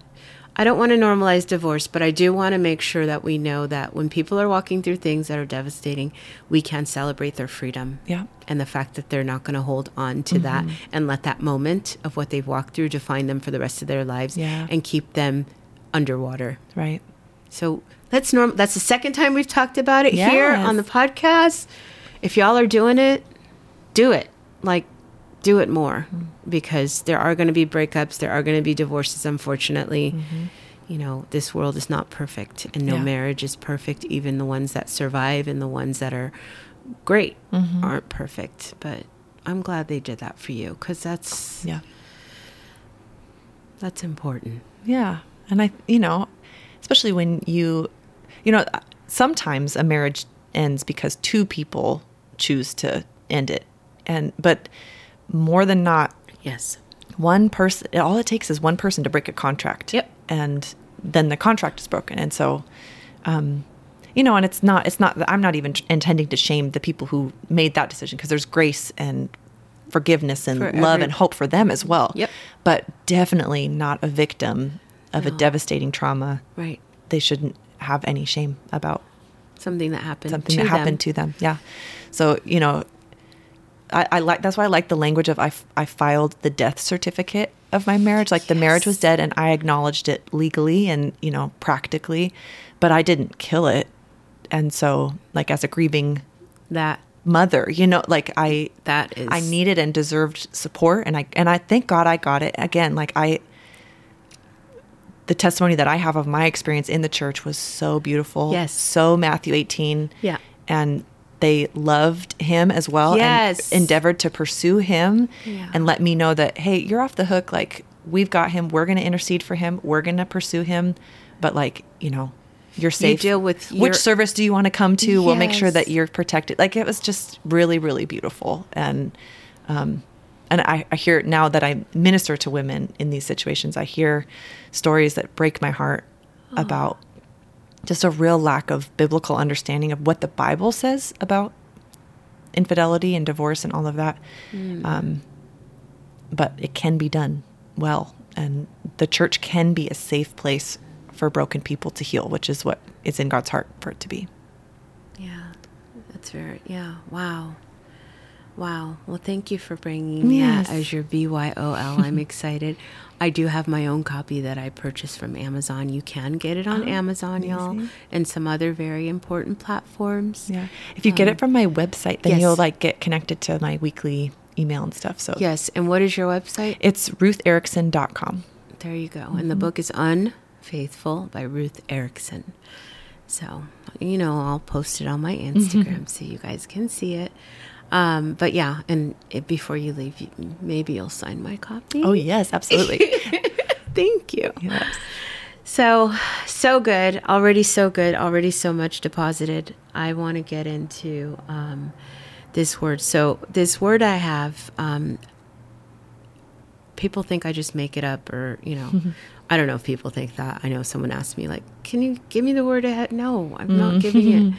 I don't want to normalize divorce, but I do want to make sure that we know that when people are walking through things that are devastating, we can celebrate their freedom. Yeah. And the fact that they're not going to hold on to that Mm-hmm. and let that moment of what they've walked through define them for the rest of their lives Yeah. and keep them underwater. right. So that's normal. That's the second time we've talked about it here on the podcast. If y'all are doing it, do it. Like, do it more mm-hmm. because there are going to be breakups. There are going to be divorces. Unfortunately, mm-hmm. you know, this world is not perfect, and no Yeah. marriage is perfect. Even the ones that survive and the ones that are great mm-hmm. aren't perfect. But I'm glad they did that for you because that's Yeah. that's important. Yeah. And I, you know, especially when you, you know, sometimes a marriage ends because two people choose to end it. And, but more than not, Yes. one person, all it takes is one person to break a contract. Yep. And then the contract is broken. And so, um, you know, and it's not, it's not, I'm not even intending to shame the people who made that decision because there's grace and forgiveness and For love every- and hope for them as well. Yep. But definitely not a victim of a devastating trauma. Right. They shouldn't have any shame about Something that happened. something to that them. happened to them. Yeah. So, you know, I, I like, that's why I like the language of I, f- I filed the death certificate of my marriage. Like the marriage was dead and I acknowledged it legally and, you know, practically, but I didn't kill it. And so, like, as a grieving that mother, you know, like I, that is I needed and deserved support and I and I thank God I got it. Again, like I the testimony that I have of my experience in the church was so beautiful. Yes. So Matthew 18. Yeah. And they loved him as well Yes. and endeavored to pursue him Yeah. and let me know that hey, you're off the hook like we've got him. We're going to intercede for him. We're going to pursue him. But like, you know, you're safe. deal with your- which service do you want to come to? We'll make sure that you're protected. Like it was just really, really beautiful. And um, and I, I hear now that I minister to women in these situations, I hear stories that break my heart about just a real lack of biblical understanding of what the Bible says about infidelity and divorce and all of that. Um, but it can be done well, and the church can be a safe place for broken people to heal, which is what is in God's heart for it to be. Yeah, that's very, yeah, wow. Wow. Well, thank you for bringing Yes. that as your BYOL. I'm (laughs) excited. I do have my own copy that I purchased from Amazon. You can get it on Oh, Amazon, y'all, and some other very important platforms. Yeah. If you get it um, from my website, then yes. you'll like get connected to my weekly email and stuff. So Yes. And what is your website? it's rutherickson.com. There you go. And the mm-hmm. book is Unfaithful by Ruth Erickson. So, you know, I'll post it on my mm-hmm. Instagram so you guys can see it. Um, but yeah, and it, before you leave, you, maybe you'll sign my copy. Oh, yes, absolutely. (laughs) (laughs) Thank you. yes. So, so good. Already so good. Already so much deposited. I want to get into um, this word. So, this word I have, um, people think I just make it up, or, you know, (laughs) I don't know if people think that. I know someone asked me, like, can you give me the word ahead? No, I'm not giving it.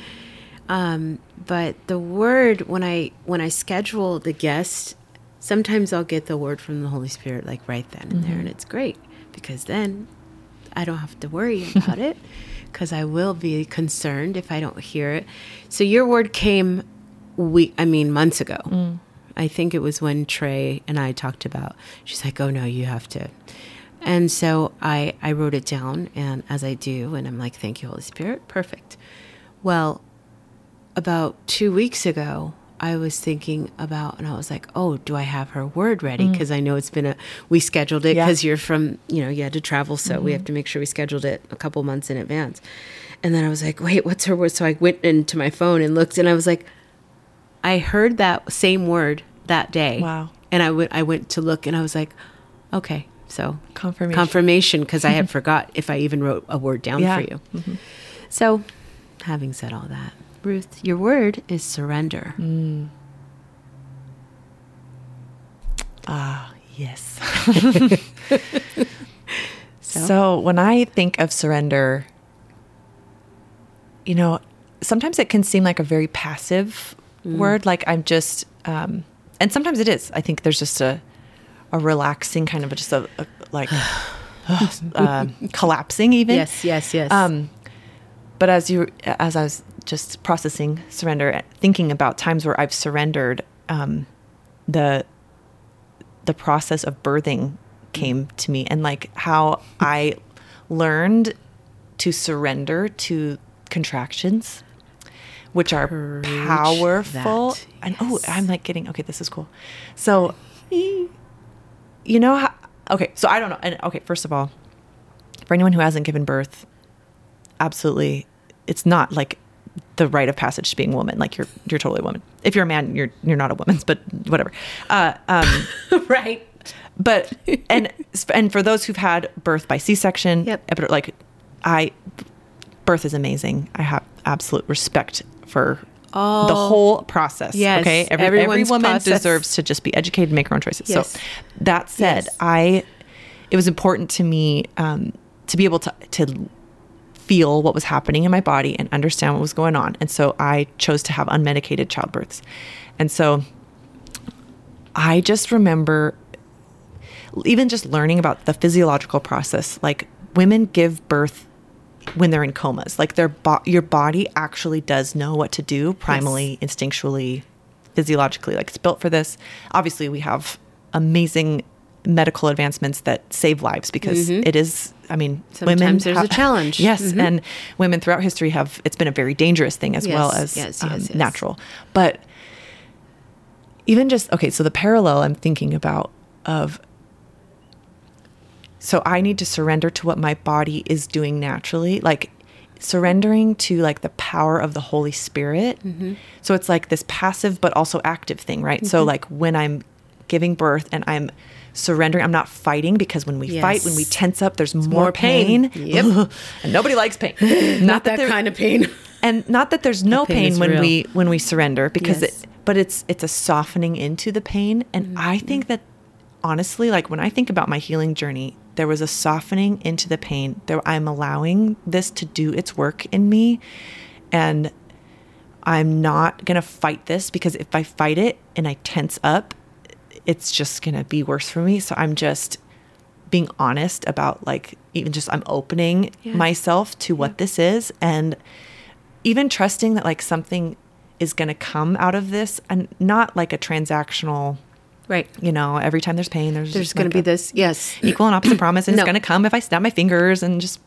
Um, but the word when I when I schedule the guest, sometimes I'll get the word from the Holy Spirit like right then and there, and it's great because then I don't have to worry (laughs) about it because I will be concerned if I don't hear it. So your word came week, I mean months ago. I think it was when Trey and I talked about. She's like, "Oh no, you have to." And so I I wrote it down, and as I do, and I'm like, "Thank you, Holy Spirit, perfect." Well, about two weeks ago, I was thinking about, and I was like, "Oh, do I have her word ready?" Mm-hmm. Because I know it's been a. We scheduled it Yeah. because you're from, you know, you had to travel, so we have mm-hmm. to make sure we scheduled it a couple months in advance. And then I was like, "Wait, what's her word?" So I went into my phone and looked, and I was like, I heard that same word that day. Wow. And I went, I went to look, and I was like, "Okay, so Confirmation. confirmation," because I had (laughs) forgot if I even wrote a word down Yeah. for you. Mm-hmm. So, having said all that, Ruth, your word is surrender. Ah, yes. (laughs) so? when I think of surrender, you know, sometimes it can seem like a very passive word. Like I'm just, um, and sometimes it is. I think there's just a a relaxing kind of a, just a, a like (sighs) uh, collapsing even. Yes, yes, yes. Um, but as you as I was just processing surrender, thinking about times where I've surrendered, um, the the process of birthing came to me, and like how (laughs) I learned to surrender to contractions, which are Preach powerful. that, And oh. I'm like getting okay. This is cool. So, you know how? Okay, so I don't know. And okay, first of all, for anyone who hasn't given birth, absolutely, it's not like the rite of passage to being a woman. Like you're you're totally a woman. If you're a man, you're you're not a woman. But whatever. Uh, um, (laughs) right. but and and for those who've had birth by C-section, Yep. but like I, birth is amazing. I have absolute respect for the Oh. whole process. Yes, okay, every, every woman process. deserves to just be educated and make her own choices. Yes. So that said, Yes. I it was important to me um, to be able to to feel what was happening in my body and understand what was going on. And so I chose to have unmedicated childbirths. And so I just remember even just learning about the physiological process like women give birth when they're in comas like their bo- your body actually does know what to do primally instinctually physiologically like it's built for this obviously we have amazing medical advancements that save lives because mm-hmm. it is i mean Mm-hmm. Sometimes there's a challenge. yes Mhm. and women throughout history have it's been a very dangerous thing as well as yes, um, yes, yes. natural but even just okay so the parallel i'm thinking about of so i need to surrender to what my body is doing naturally like surrendering to like the power of the holy spirit so it's like this passive but also active thing right so like when i'm giving birth and i'm surrendering i'm not fighting because when we fight when we tense up there's more, more pain, pain. Yep. (laughs) and nobody likes pain (laughs) Not that there- kind of pain. (laughs) and not that there's no pain pain, when real. we when we surrender because Yes. it but it's it's a softening into the pain and i Mm-hmm. think that honestly like when i think about my healing journey there was a softening into the pain there i'm allowing this to do its work in me and i'm not going to fight this because if i fight it and i tense up it's just going to be worse for me so i'm just being honest about like even just i'm opening Yeah. myself to what this is and even trusting that like something is going to come out of this and not like a transactional Right. you know every time there's pain there's There's just going to be this. Yes. equal and opposite promise and No. it's going to come if i snap my fingers and just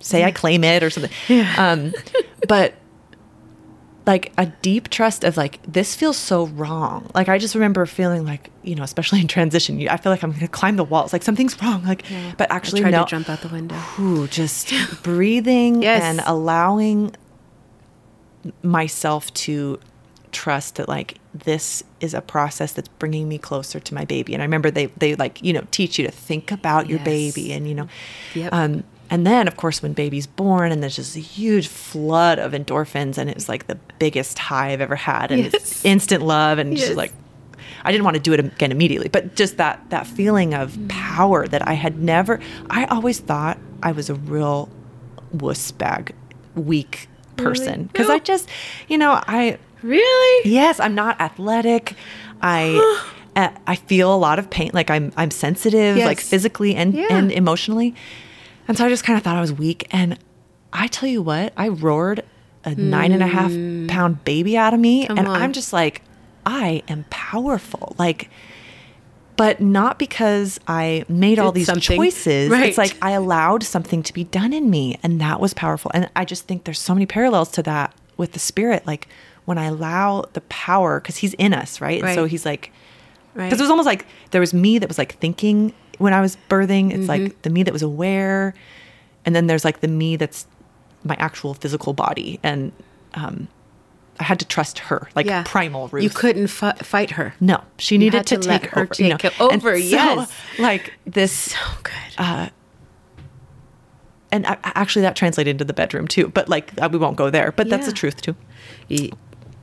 say i claim it or something um but like a deep trust of like this feels so wrong like i just remember feeling like you know especially in transition you, i feel like i'm going to climb the walls like something's wrong like but actually I tried no to jump out the window. Ooh, just (laughs) breathing Yes. and allowing myself to trust that like this is a process that's bringing me closer to my baby and i remember they they like you know teach you to think about your Yes. baby and you know Yep. um and then of course when baby's born and there's just a huge flood of endorphins and it was like the biggest high i've ever had and Yes. it's instant love and Yes. just like I didn't want to do it again immediately, but just that that feeling of power that I had never. I always thought I was a real wuss bag, weak person because I No. just, you know, I Really? yes, I'm not athletic. I uh, (gasps) I feel a lot of pain. Like I'm I'm sensitive, like physically and Yeah. and emotionally, and so I just kind of thought I was weak. And I tell you what, I roared a nine and a half pound baby out of me, Mm. Come and on. I'm just like, I am powerful. Like. But not because I made all Did these something. choices. Right. It's like I allowed something to be done in me, and that was powerful. And I just think there's so many parallels to that with the spirit. Like when I allow the power, because He's in us, right? And so He's like, Right. because it was almost like there was me that was like thinking when I was birthing. It's Mm-hmm. like the me that was aware, and then there's like the me that's my actual physical body, and um, I had to trust her, like yeah. primal Ruth. You couldn't fi- fight her. No, she You needed to, to take her over. you take know? it And over, so, yes. like this, So good. uh, and a- actually that translated into the bedroom too. But like uh, we won't go there. But that's the truth too. Y-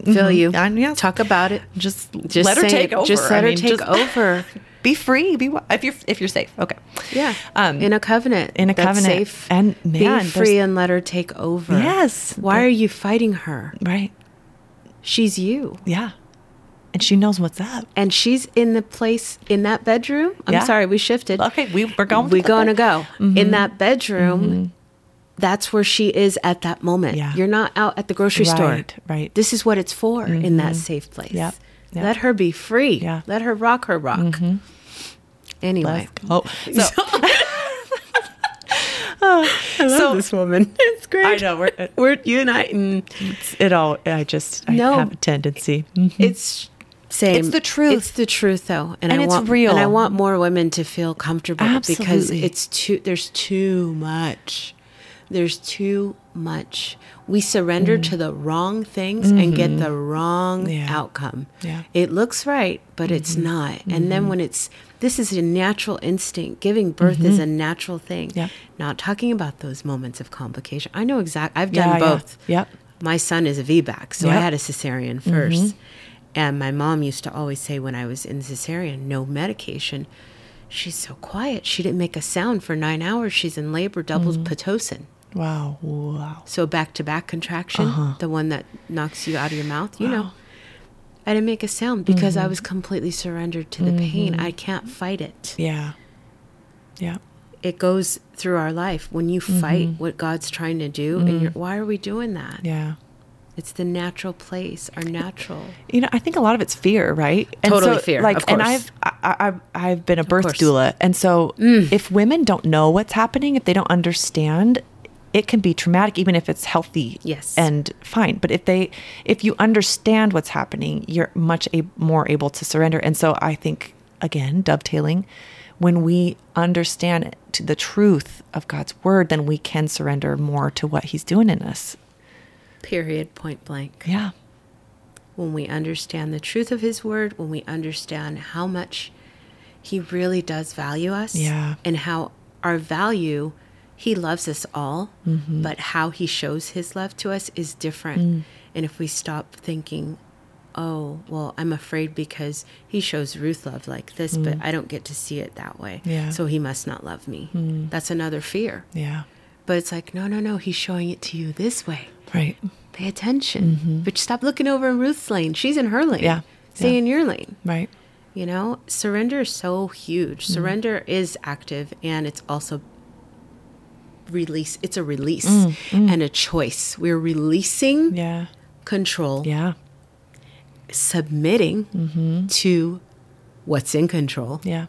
Feel you. Mm-hmm. And yes. Talk about it. Just, Just let her take it. over. Just I let her mean, take just over. (laughs) Be free. Be if you're if you're safe. Okay. Yeah. Um, in a covenant. in a that's covenant. Safe. And, man, be free and let her take over. Yes. Why are you fighting her? Right. she's you. Yeah. And she knows what's up. And she's in the place in that bedroom. I'm Yeah. sorry, we shifted. Okay, we, we're going. We're going to go. In mm-hmm. that bedroom, mm-hmm. that's where she is at that moment. Yeah. You're not out at the grocery store. Right, right. This is what it's for in that mm-hmm. safe place. Yep, yep. Let her be free. Yeah. Let her rock her rock. Anyway. Go. So, (laughs) (laughs) I love So- this woman. (laughs) It's great. I know we're, We're uniting. it's, it all. I just I No. have a tendency. Mhm. It's same. It's the truth. It's the truth, though, and, And I it's want real. And I want more women to feel comfortable because it's too. There's too much. There's too much. We surrender to the wrong things and get the wrong Mm. Mm-hmm. Yeah. outcome. Yeah. It looks right, but it's not. And then when it's this is a natural instinct. Giving birth is mm-hmm. a natural thing. Yeah. Not talking about those moments of complication. I know exactly. I've done Yeah, yeah. both Yep. my son is a VBAC, so I had a cesarean mm-hmm. 1st And my mom used to always say when I was in cesarean, no medication. She's so quiet. She didn't make a sound for nine hours. She's in labor, doubles mm-hmm. Pitocin. Wow. Wow. So back to back contraction, uh-huh. the one that knocks you out of your mouth, you know. I didn't make a sound because I mm-hmm. was completely surrendered to the pain. Mm-hmm. I can't fight it. Yeah. Yeah. It goes through our life. When you fight mm-hmm. what God's trying to do, and you're, mm. why are we doing that? Yeah. It's the natural place, our natural. You know, I think a lot of it's fear, right? And Totally fear, Like, and. I've I, I've I've been a birth doula, and so Mm. if women don't know what's happening, if they don't understand, it can be traumatic, even if it's healthy. Yes. and fine. But if they, if you understand what's happening, you're much a, more able to surrender. And so I think again, dovetailing, when we understand to the truth of God's word, then we can surrender more to what He's doing in us. Period, point blank. Yeah. When we understand the truth of His Word, when we understand how much He really does value us, Yeah. and how our value, He loves us all, Mm-hmm. but how He shows His love to us is different. Mm. And if we stop thinking, oh, well, I'm afraid because He shows Ruth love like this, but I don't get to see it that way. Mm. Yeah. Mm. So He must not love me. That's another fear. Yeah. But it's like, no, no, no, He's showing it to you this way. Right. Pay attention. But stop looking over in Ruth's lane. She's in her lane. Yeah. Stay Yeah. in your lane. Right. You know, surrender is so huge. Surrender is active and it's also release. It's a release mm, mm. and a choice. We're releasing Yeah. control, Yeah. submitting mm-hmm. to what's in control, Yeah.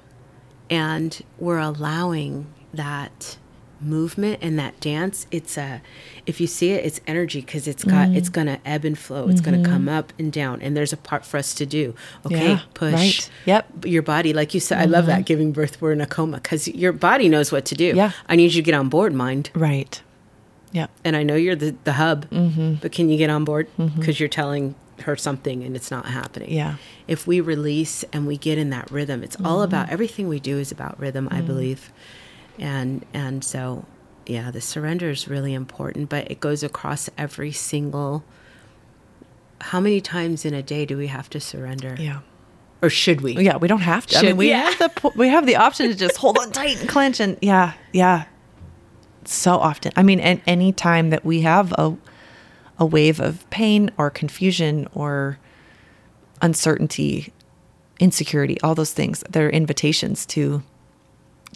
and we're allowing that movement and that dance it's a if you see it it's energy because it's got Mm. it's gonna ebb and flow it's gonna come up and down and there's a part for us to do okay Mm-hmm. Yeah, push right. Yep. Mm-hmm. your body like you said i love that giving birth we're in a coma because your body knows what to do Yeah. i need you to get on board mind Right. Yep. and i know you're the, the hub Mm-hmm. but can you get on board because you're telling her something and it's not happening Yeah. if we release and we get in that rhythm it's all Mm-hmm. about everything we do is about rhythm i believe and and so yeah the surrender is really important but it goes across every single how many times in a day do we have to surrender Yeah. or should we Yeah. We don't have to. I mean, we yeah. have the we have the option to just hold on tight and clench and yeah, yeah. So often. I mean, and any time that we have a a wave of pain or confusion or uncertainty, insecurity, all those things, they're invitations to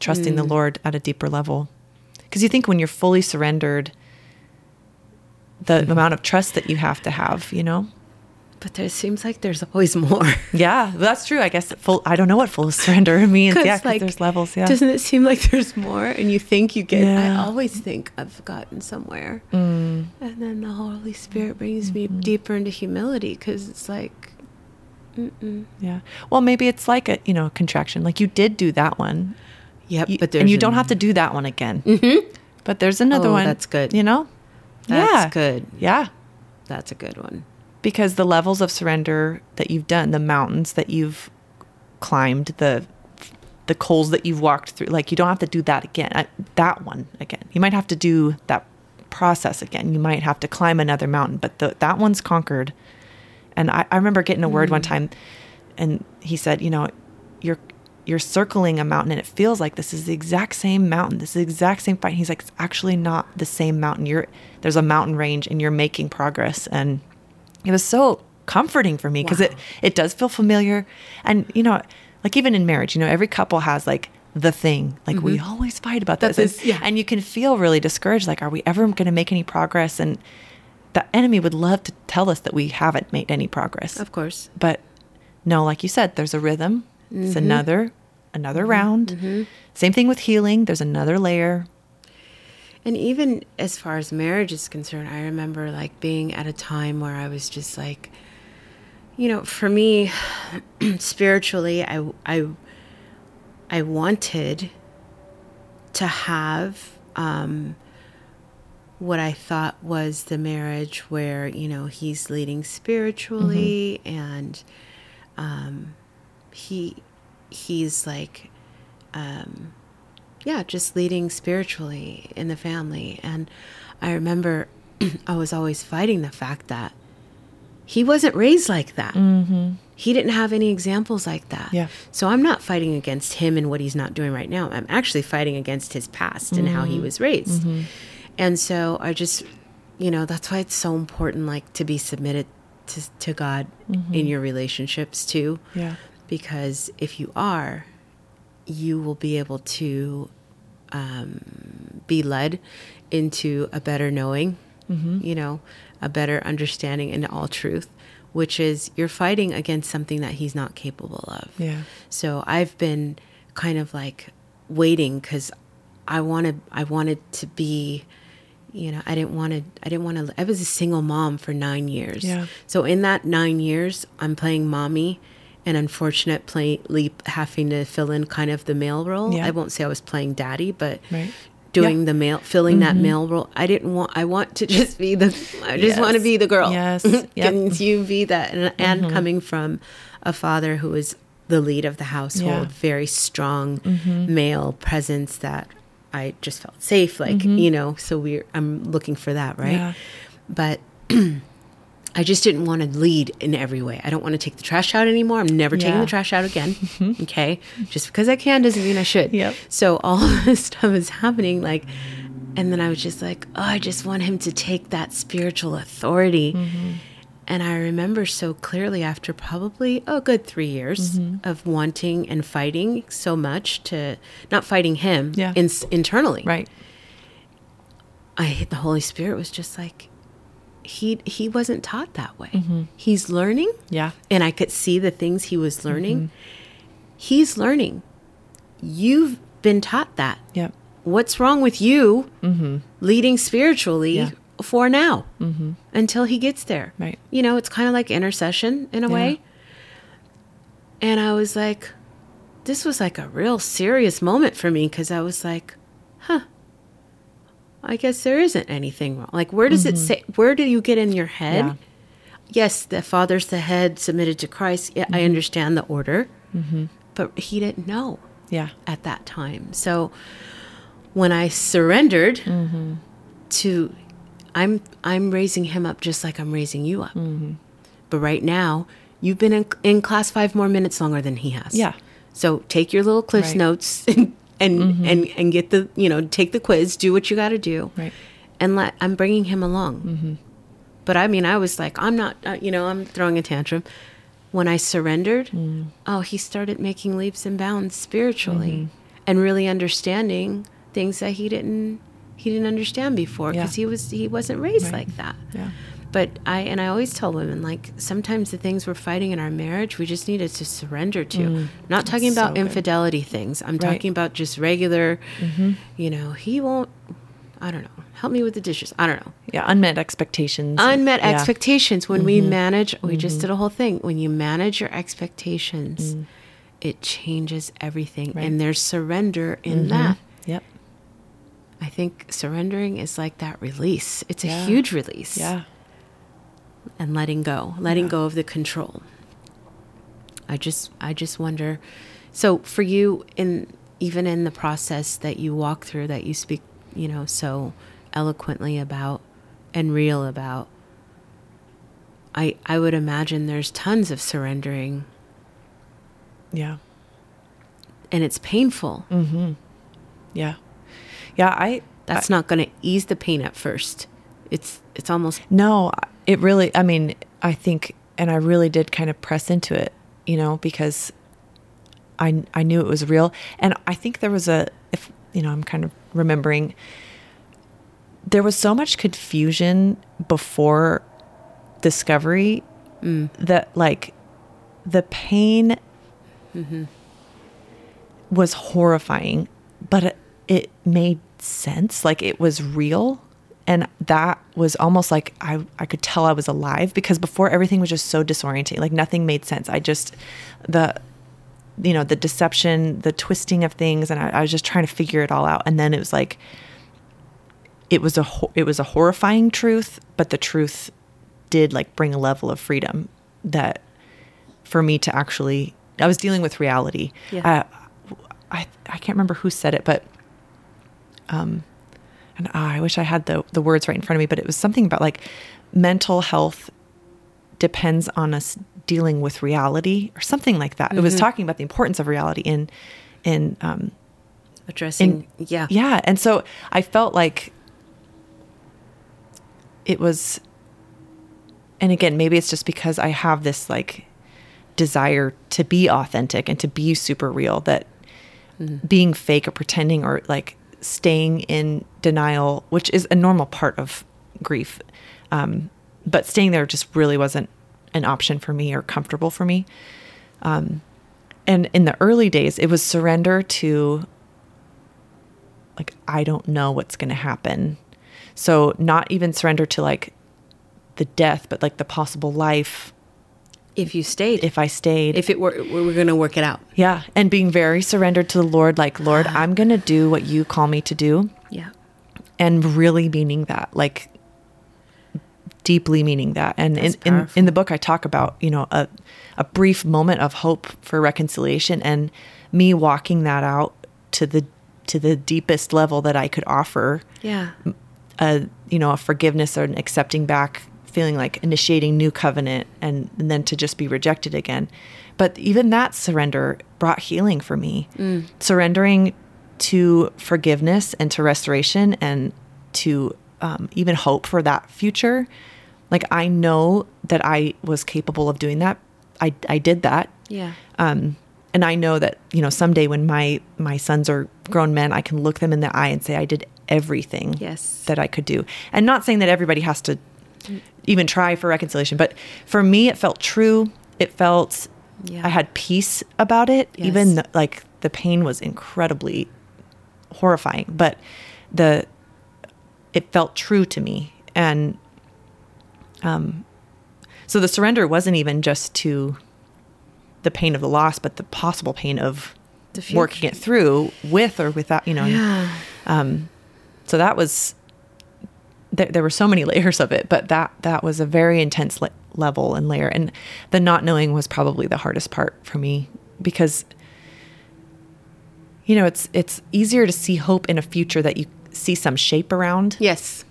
trusting the Lord at a deeper level. Because you think when you're fully surrendered, the amount of trust that you have to have, you know? but there seems like there's always (laughs) more Yeah, that's true. I guess full. I don't know what full (laughs) surrender (laughs) means. Yeah, like, there's levels. Yeah, doesn't it seem like there's more and you think you get i Yeah. Mm. always think i've gotten somewhere and then the holy spirit brings me Mm-hmm. deeper into humility because it's like yeah. Well, maybe it's like a you know contraction. Like you did do that one, yep you- but and you don't have to do that one again. Mm-hmm. But there's another Oh, one. that's good. You know. That's yeah. good. Yeah, that's a good one because the levels of surrender that you've done, the mountains that you've climbed, the the coals that you've walked through, like you don't have to do that again. Uh, That one again. You might have to do that process again. You might have to climb another mountain, but the, that one's conquered. And I, I remember getting a word one time, and he said, you know, you're you're circling a mountain, and it feels like this is the exact same mountain. This is the exact same fight. He's like, it's actually not the same mountain. You're there's a mountain range, and you're making progress. And it was so comforting for me because it Wow. it does feel familiar. And you know, like even in marriage, you know, every couple has like the thing. Like we mm-hmm. always fight about this. this- yeah. And you can feel really discouraged. Like, are we ever going to make any progress? And the enemy would love to tell us that we haven't made any progress. Of course. But no, like you said, there's a rhythm. It's Mm-hmm. another another round. Same thing with healing. There's another layer. And even as far as marriage is concerned, I remember like being at a time where I was just like, you know, for me, (clears throat) spiritually, I, I, I wanted to have um, what I thought was the marriage where, you know, he's leading spiritually and um, he, he's like, um, yeah, just leading spiritually in the family. And I remember (clears throat) I was always fighting the fact that he wasn't raised like that. Mm-hmm. He didn't have any examples like that. Yeah. So I'm not fighting against him and what he's not doing right now. I'm actually fighting against his past and how he was raised. And so I just, you know, that's why it's so important, like, to be submitted to, to God in your relationships too Yeah. Because if you are, you will be able to um, be led into a better knowing, you know, a better understanding into all truth, which is you're fighting against something that he's not capable of. Yeah. So I've been kind of like waiting because I wanted I wanted to be, you know, I didn't want to I didn't want to. I was a single mom for nine years. Yeah. So in that nine years, I'm playing mommy, and unfortunately having to fill in kind of the male role. Yeah. I won't say I was playing daddy, but Right. doing Yeah. the male filling that mm-hmm. male role. I didn't want. I want to just be the. I just want to be the girl. Yes. (laughs) Yep. Can you be that? And, and mm-hmm. coming from a father who was the lead of the household, Yeah. Mm-hmm. very strong mm-hmm. male presence that I just felt safe. Like you know, so we're. I'm looking for that, right? But. (clears throat) I just didn't want to lead in every way. I don't want to take the trash out anymore. I'm never taking the trash out again. (laughs) Okay. Just because I can doesn't mean I should. Yep. So all (laughs) this stuff is happening. Like, and then I was just like, oh, I just want him to take that spiritual authority. Mm-hmm. And I remember so clearly after probably a good three years Mm-hmm. of wanting and fighting so much to not fighting him Yeah. in, internally. Right. I the Holy Spirit was just like he he wasn't taught that way. Mm-hmm. He's learning Yeah. and I could see the things he was learning. Mm-hmm. He's learning. You've been taught that. Yep. What's wrong with you mm-hmm. leading spiritually Yeah. for now mm-hmm. until he gets there? Right. You know, it's kind of like intercession in a Yeah. way. And I was like, this was like a real serious moment for me because I was like, huh, I guess there isn't anything wrong. Like, where does it mm-hmm. say, where do you get in your head? Yeah. Yes, the Father's the head, submitted to Christ. Yeah, I mm-hmm. understand the order, mm-hmm. but he didn't know Yeah. at that time. So when I surrendered to I'm I'm raising him up just like I'm raising you up. But right now, you've been in, in class 5 more minutes longer than he has. Yeah. So take your little cliffs Right. notes (laughs) and and, mm-hmm. and and get the, you know, take the quiz, do what you got to do. Right. And let I'm bringing him along. Mm-hmm. But I mean, I was like, I'm not, uh, you know, I'm throwing a tantrum. When I surrendered, mm. oh, he started making leaps and bounds spiritually mm-hmm. and really understanding things that he didn't he didn't understand before Yeah. because he was he wasn't raised Right. like that. Yeah. But I and I always tell women like sometimes the things we're fighting in our marriage we just needed to surrender to. Not talking so about good. infidelity things. I'm Right. Mm-hmm. talking about just regular. You know, he won't. I don't know. Help me with the dishes. I don't know Yeah. Unmet expectations. unmet Yeah. Mm-hmm. expectations when we manage we just did a whole thing when you manage your expectations it changes everything Mm. Right. Mm-hmm. and there's surrender in that Yep. i think surrendering is like that release it's a Yeah. huge release Yeah. And letting go letting Yeah. go of the control i just i just wonder so for you in even in the process that you walk through that you speak you know so eloquently about and real about i i would imagine there's tons of surrendering Yeah. and it's painful mm-hmm. Yeah. Yeah. I, that's not going to ease the pain at first it's it's almost No, it really, I mean, I think and I really did kind of press into it, you know, because I I knew it was real, and I think there was a if you know I'm kind of remembering there was so much confusion before discovery mm. that like the pain mm-hmm. was horrifying, but it, it made sense. Like it was real. And that was almost like I, I could tell I was alive because before everything was just so disorienting. Like nothing made sense. I just, the, you know, the deception, the twisting of things. And I, I was just trying to figure it all out. And then it was like, it was a, ho- it was a horrifying truth, but the truth did like bring a level of freedom that for me to actually, I was dealing with reality. Yeah. Uh, I I can't remember who said it, but um, and ah, I wish I had the the words right in front of me, but it was something about like mental health depends on us dealing with reality or something like that. It was talking about the importance of reality in in um Addressing, in yeah. yeah, and so I felt like it was and again, maybe it's just because I have this like desire to be authentic and to be super real that being fake or pretending or like staying in denial, which is a normal part of grief, um, but staying there just really wasn't an option for me or comfortable for me. Um, and in the early days, it was surrender to like I don't know what's going to happen. So not even surrender to like the death, but like the possible life If you stayed, if I stayed. if it were, we were going to work it out. yeah, and being very surrendered to the Lord, like Lord, uh-huh. I'm going to do what you call me to do, Yeah. and really meaning that, like deeply meaning that. And in, in in the book, I talk about you know a a brief moment of hope for reconciliation, and me walking that out to the to the deepest level that I could offer Yeah. a you know a forgiveness or an accepting back feeling like initiating new covenant and, and then to just be rejected again. But even that surrender brought healing for me. Surrendering to forgiveness and to restoration and to um, even hope for that future. Like i know that i was capable of doing that. I, I did that. Yeah. um, and I know that you know someday when my my sons are grown men, I can look them in the eye and say I did everything Yes. that I could do. And not saying that everybody has to even try for reconciliation, but for me, it felt true. It felt Yeah. I had peace about it, Yes. even th- like the pain was incredibly horrifying, but the it felt true to me, and um, so the surrender wasn't even just to the pain of the loss, but the possible pain of working it through with or without, you know. and, Yeah. um, so that was there, there were so many (laughs) layers of it, but that that was a very intense le- level and layer, and the not knowing was probably the hardest part for me because you know it's it's easier to see hope in a future that you see some shape around, Yes.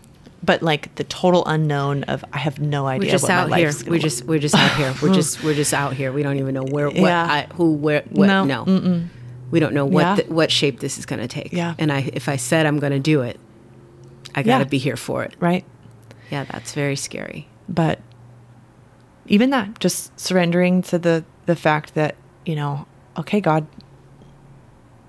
but like the total unknown of I have no idea We're just what out here. We're look just we're just out here. We're just we're just out here. We don't even know where what Yeah. I, who where what No, no. We don't know what Yeah. the, what shape this is going to take. Yeah. And I if I said I'm going to do it, I got to Yeah. be here for it. right. Yeah, that's very scary. but even that just surrendering to the the fact that you know okay god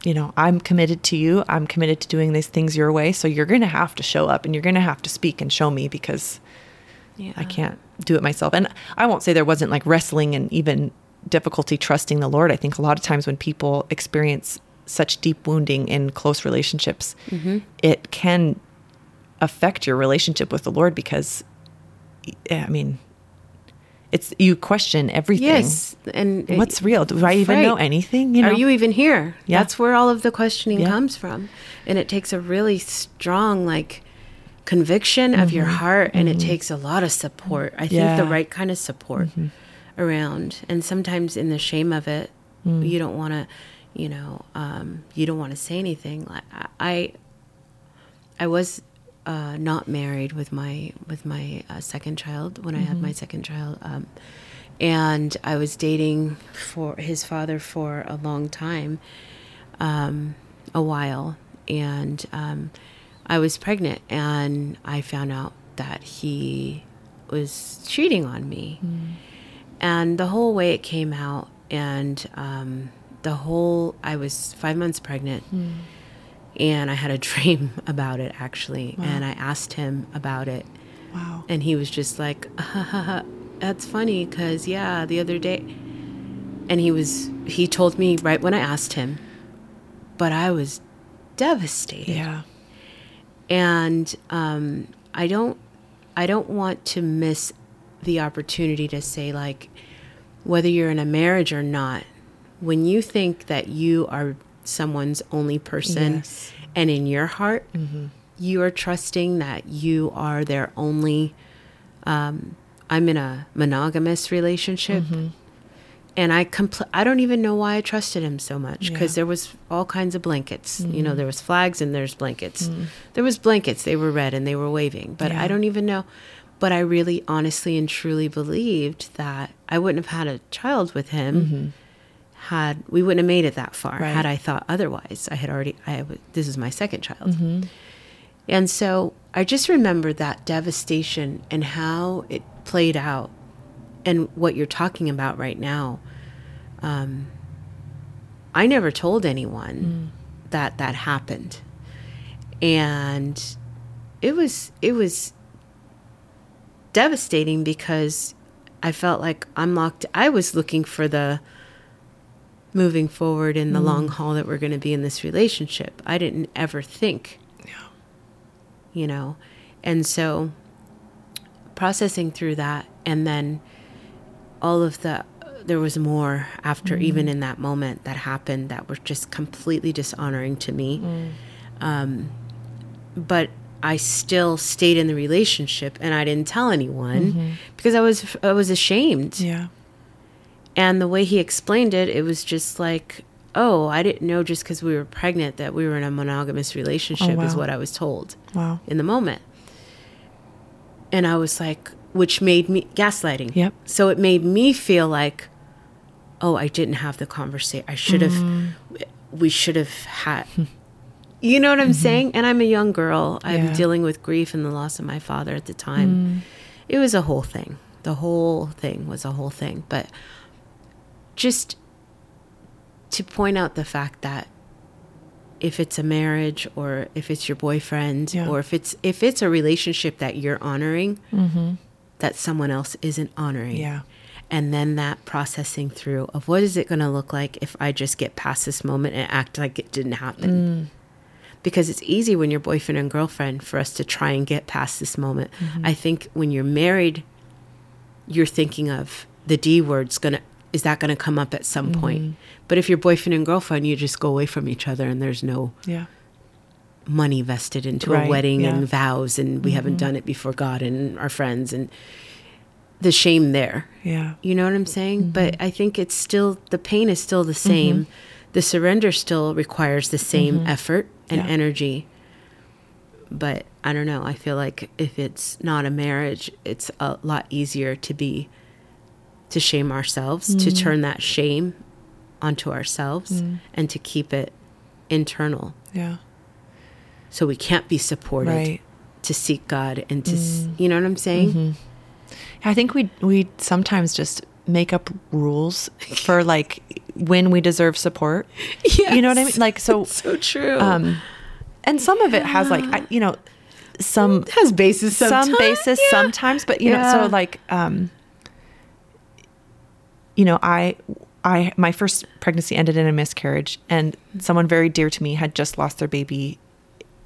you know i'm committed to you i'm committed to doing these things your way so you're gonna have to show up and you're gonna have to speak and show me because Yeah. i can't do it myself and i won't say there wasn't like wrestling and even difficulty trusting the lord i think a lot of times when people experience such deep wounding in close relationships mm-hmm. it can affect your relationship with the lord because i mean it's you question everything Yes. And what's real do i even Right. know anything you know Are you even here? Yeah. That's where all of the questioning Yeah. comes from. And it takes a really strong like conviction of your heart and it takes a lot of support. I think the Mm-hmm. Right kind of support around. And sometimes in the shame of it, Mm. you don't want to, you know, um, you don't want to say anything. Like I, I was uh, not married with my with my uh, second child when I had my second child, um, and I was dating for his father for a long time, um, a while, and um, I was pregnant, and I found out that he was cheating on me, And the whole way it came out, and um, the whole, I was five months pregnant. And I had a (laughs) dream about it actually. And I asked him about it. Wow. And he was just like, (laughs) that's funny because, yeah, the other day. And he was, he told me right when I asked him, but I was devastated. Yeah. And um, I don't, I don't want to miss the opportunity to say, like, whether you're in a marriage or not, when you think that you are someone's only person Yes. and in your heart, mm-hmm. you are trusting that you are their only. Um, I'm in a monogamous relationship. Mm-hmm. And I compl- I don't even know why I trusted him so much because Yeah. there was all kinds of blankets. You know, mm-hmm. there was flags and there's blankets. Mm. There was blankets. They were red and they were waving. But Yeah. I don't even know. But I really, honestly, and truly believed that I wouldn't have had a child with him had we wouldn't have made it that far Right. had I thought otherwise. I had already. I this is my second child, and so I just remember that devastation and how it played out, and what you're talking about right now. Um, I never told anyone that that happened, and it was it was devastating because I felt like I'm locked. I was looking for the moving forward in the mm. long haul that we're going to be in this relationship. I didn't ever think, Yeah. you know, and so processing through that, and then all of the there was more after mm. even in that moment that happened that were just completely dishonoring to me mm. um, but I still stayed in the relationship and I didn't tell anyone mm-hmm. because I was I was ashamed. Yeah. And the way he explained it, it was just like, "Oh, I didn't know just because we were pregnant that we were in a monogamous oh, relationship," is wow. what I was told Wow. in the moment. And I was like, which made me gaslighting. Yep. So it made me feel like, oh, I didn't have the conversation. I should have, mm. we should have had, you know what I'm mm-hmm. saying? And I'm a young girl. I'm Yeah. dealing with grief and the loss of my father at the time. Mm. It was a whole thing. The whole thing was a whole thing. But just to point out the fact that if it's a marriage or if it's your boyfriend Yeah. or if it's if it's a relationship that you're honoring mm-hmm. that someone else isn't honoring. Yeah. and then that processing through of what is it going to look like if i just get past this moment and act like it didn't happen? Mm. Because it's easy when you're boyfriend and girlfriend for us to try and get past this moment. Mm-hmm. I think when you're married you're thinking of the d word's going to is that going to come up at some point but if you're boyfriend and girlfriend you just go away from each other and there's no Yeah. money vested into a wedding yeah. Mm-hmm. and vows and we haven't done it before God and our friends and the shame there. Yeah. You know what I'm saying? Mm-hmm. But I think it's still the pain is still the same. The surrender still requires the same effort and Mm-hmm. Yeah. energy. But I don't know. I feel like if it's not a marriage, it's a lot easier to be to shame ourselves, Mm. to turn that shame onto ourselves and to keep it internal Yeah. so we can't be supported Right. to seek God and to s you know what I'm saying? I think we we sometimes just make up rules (laughs) for like when we deserve support. You know what I mean? Like so (laughs) So true. um and some of it has like I, you know some it has basis some basis yeah. sometimes but you know so like um you know i i my first pregnancy ended in a miscarriage and someone very dear to me had just lost their baby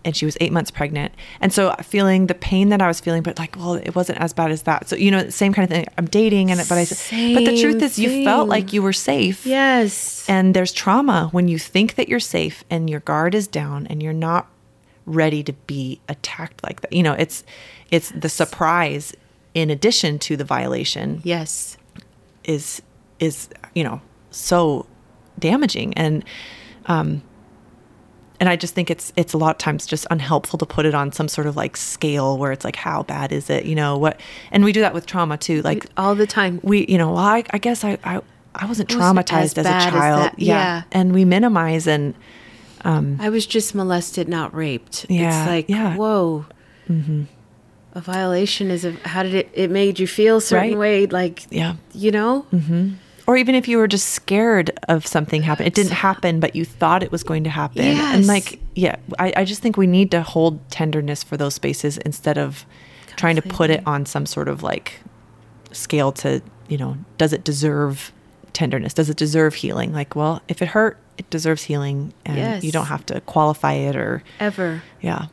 and she was eight months pregnant and so uh, feeling the pain that i was feeling but like well it wasn't as bad as that so you know same kind of thing i'm dating and but i said but the truth is you felt like you were safe Yes. and there's trauma when you think that you're safe and your guard is down and you're not ready to be attacked like that. You know, it's it's the surprise in addition to the violation yes. is is you know so damaging and um and I just think it's it's a lot of times just unhelpful to put it on some sort of like scale where it's like how bad is it you know what and we do that with trauma too like All the time. we you know well I, I guess I, I I wasn't traumatized as as, a as child that, yeah. and we minimize and um, I was just molested, not raped. Yeah, It's like, yeah. whoa. mhm a violation is a, how did it it made you feel a certain Right. way like Yeah. you know Or even if you were just scared of something happening, it didn't happen, but you thought it was going to happen. Yes. And like, yeah, I, I just think we need to hold tenderness for those spaces instead of trying to put it on some sort of like scale to, you know, does it deserve tenderness? Does it deserve healing? Like, well, if it hurt, it deserves healing. And you don't have to qualify it or, ever yeah.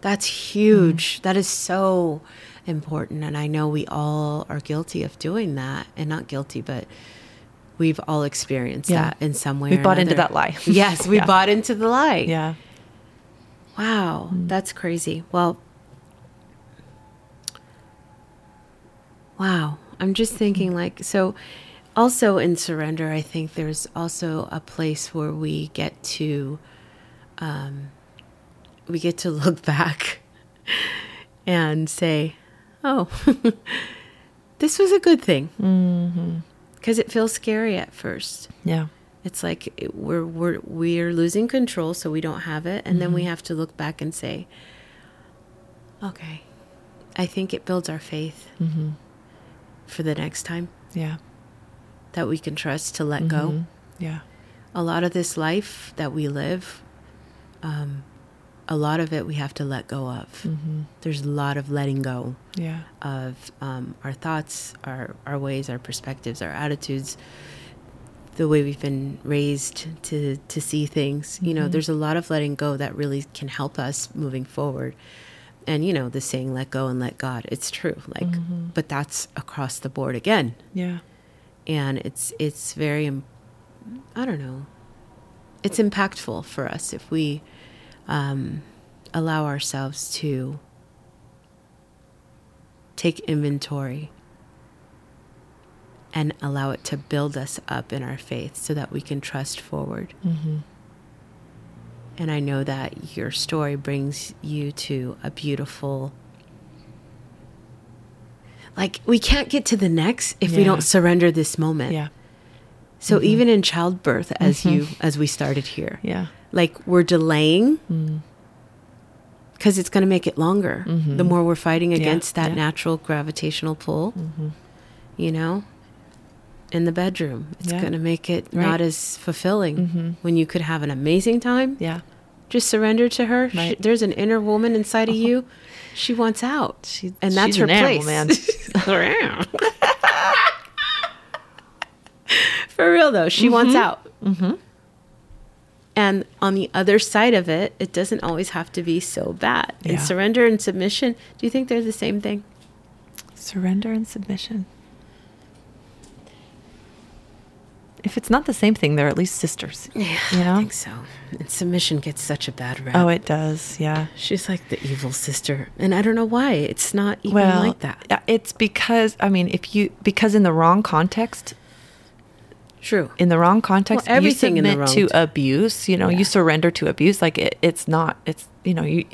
That's huge. Mm. That is so important. And I know we all are guilty of doing that. And not guilty, but we've all experienced Yeah. that in some way. We bought into that lie. (laughs) yes, we Yeah. bought into the lie. Yeah. Wow, that's crazy. Well, wow. I'm just thinking, like, so also in surrender, I think there's also a place where we get to, um, we get to (laughs) look back and say, oh, (laughs) this was a good thing. Mm-hmm. Because it feels scary at first. Yeah. It's like it- we're we're we're losing control, so we don't have it, and then we mm-hmm. have to look back and say, "Okay, I think it builds our faith mm-hmm. for the next time Yeah. that we can trust to let go." Yeah. A lot of this life that we live, um, a lot of it we have to let go of. Mm-hmm. There's a lot of letting go Yeah. of um, our thoughts, our our ways, our perspectives, our attitudes, the way we've been raised to to see things. You know, mm-hmm. there's a lot of letting go that really can help us moving forward. And you know, the saying "let go and let God." It's true. Like, mm-hmm. but that's across the board again, Yeah. and it's it's very, I don't know, it's impactful for us if we um, allow ourselves to take inventory and allow it to build us up in our faith so that we can trust forward. Mm-hmm. And I know that your story brings you to a beautiful. Like, we can't get to the next if we don't surrender this moment. Yeah. So mm-hmm. even in childbirth, as mm-hmm. you as we started here, Yeah. Like we're delaying mm. because it's going to make it longer. Mm-hmm. The more we're fighting against that yeah. natural gravitational pull, mm-hmm. you know, in the bedroom, it's Yeah. going to make it Right. not as fulfilling. Mm-hmm. When you could have an amazing time, Yeah. just surrender to her. She- there's an inner woman inside of oh. you. She wants out, She- and that's her an animal, place. man. (laughs) For real though, she wants out. And on the other side of it, it doesn't always have to be so bad. And Yeah. surrender and submission, do you think they're the same thing? Surrender and submission. If it's not the same thing, they're at least sisters. Yeah, You know? I think so. And submission gets such a bad rap. Oh, it does. Yeah. She's like the evil sister, and I don't know why. It's not even Well, like that. yeah, it's because I mean, if you because in the wrong context, True. in the wrong context, Well, everything you in the submit to t- abuse. You know, Yeah. you surrender to abuse. Like it, it's not. It's you know you.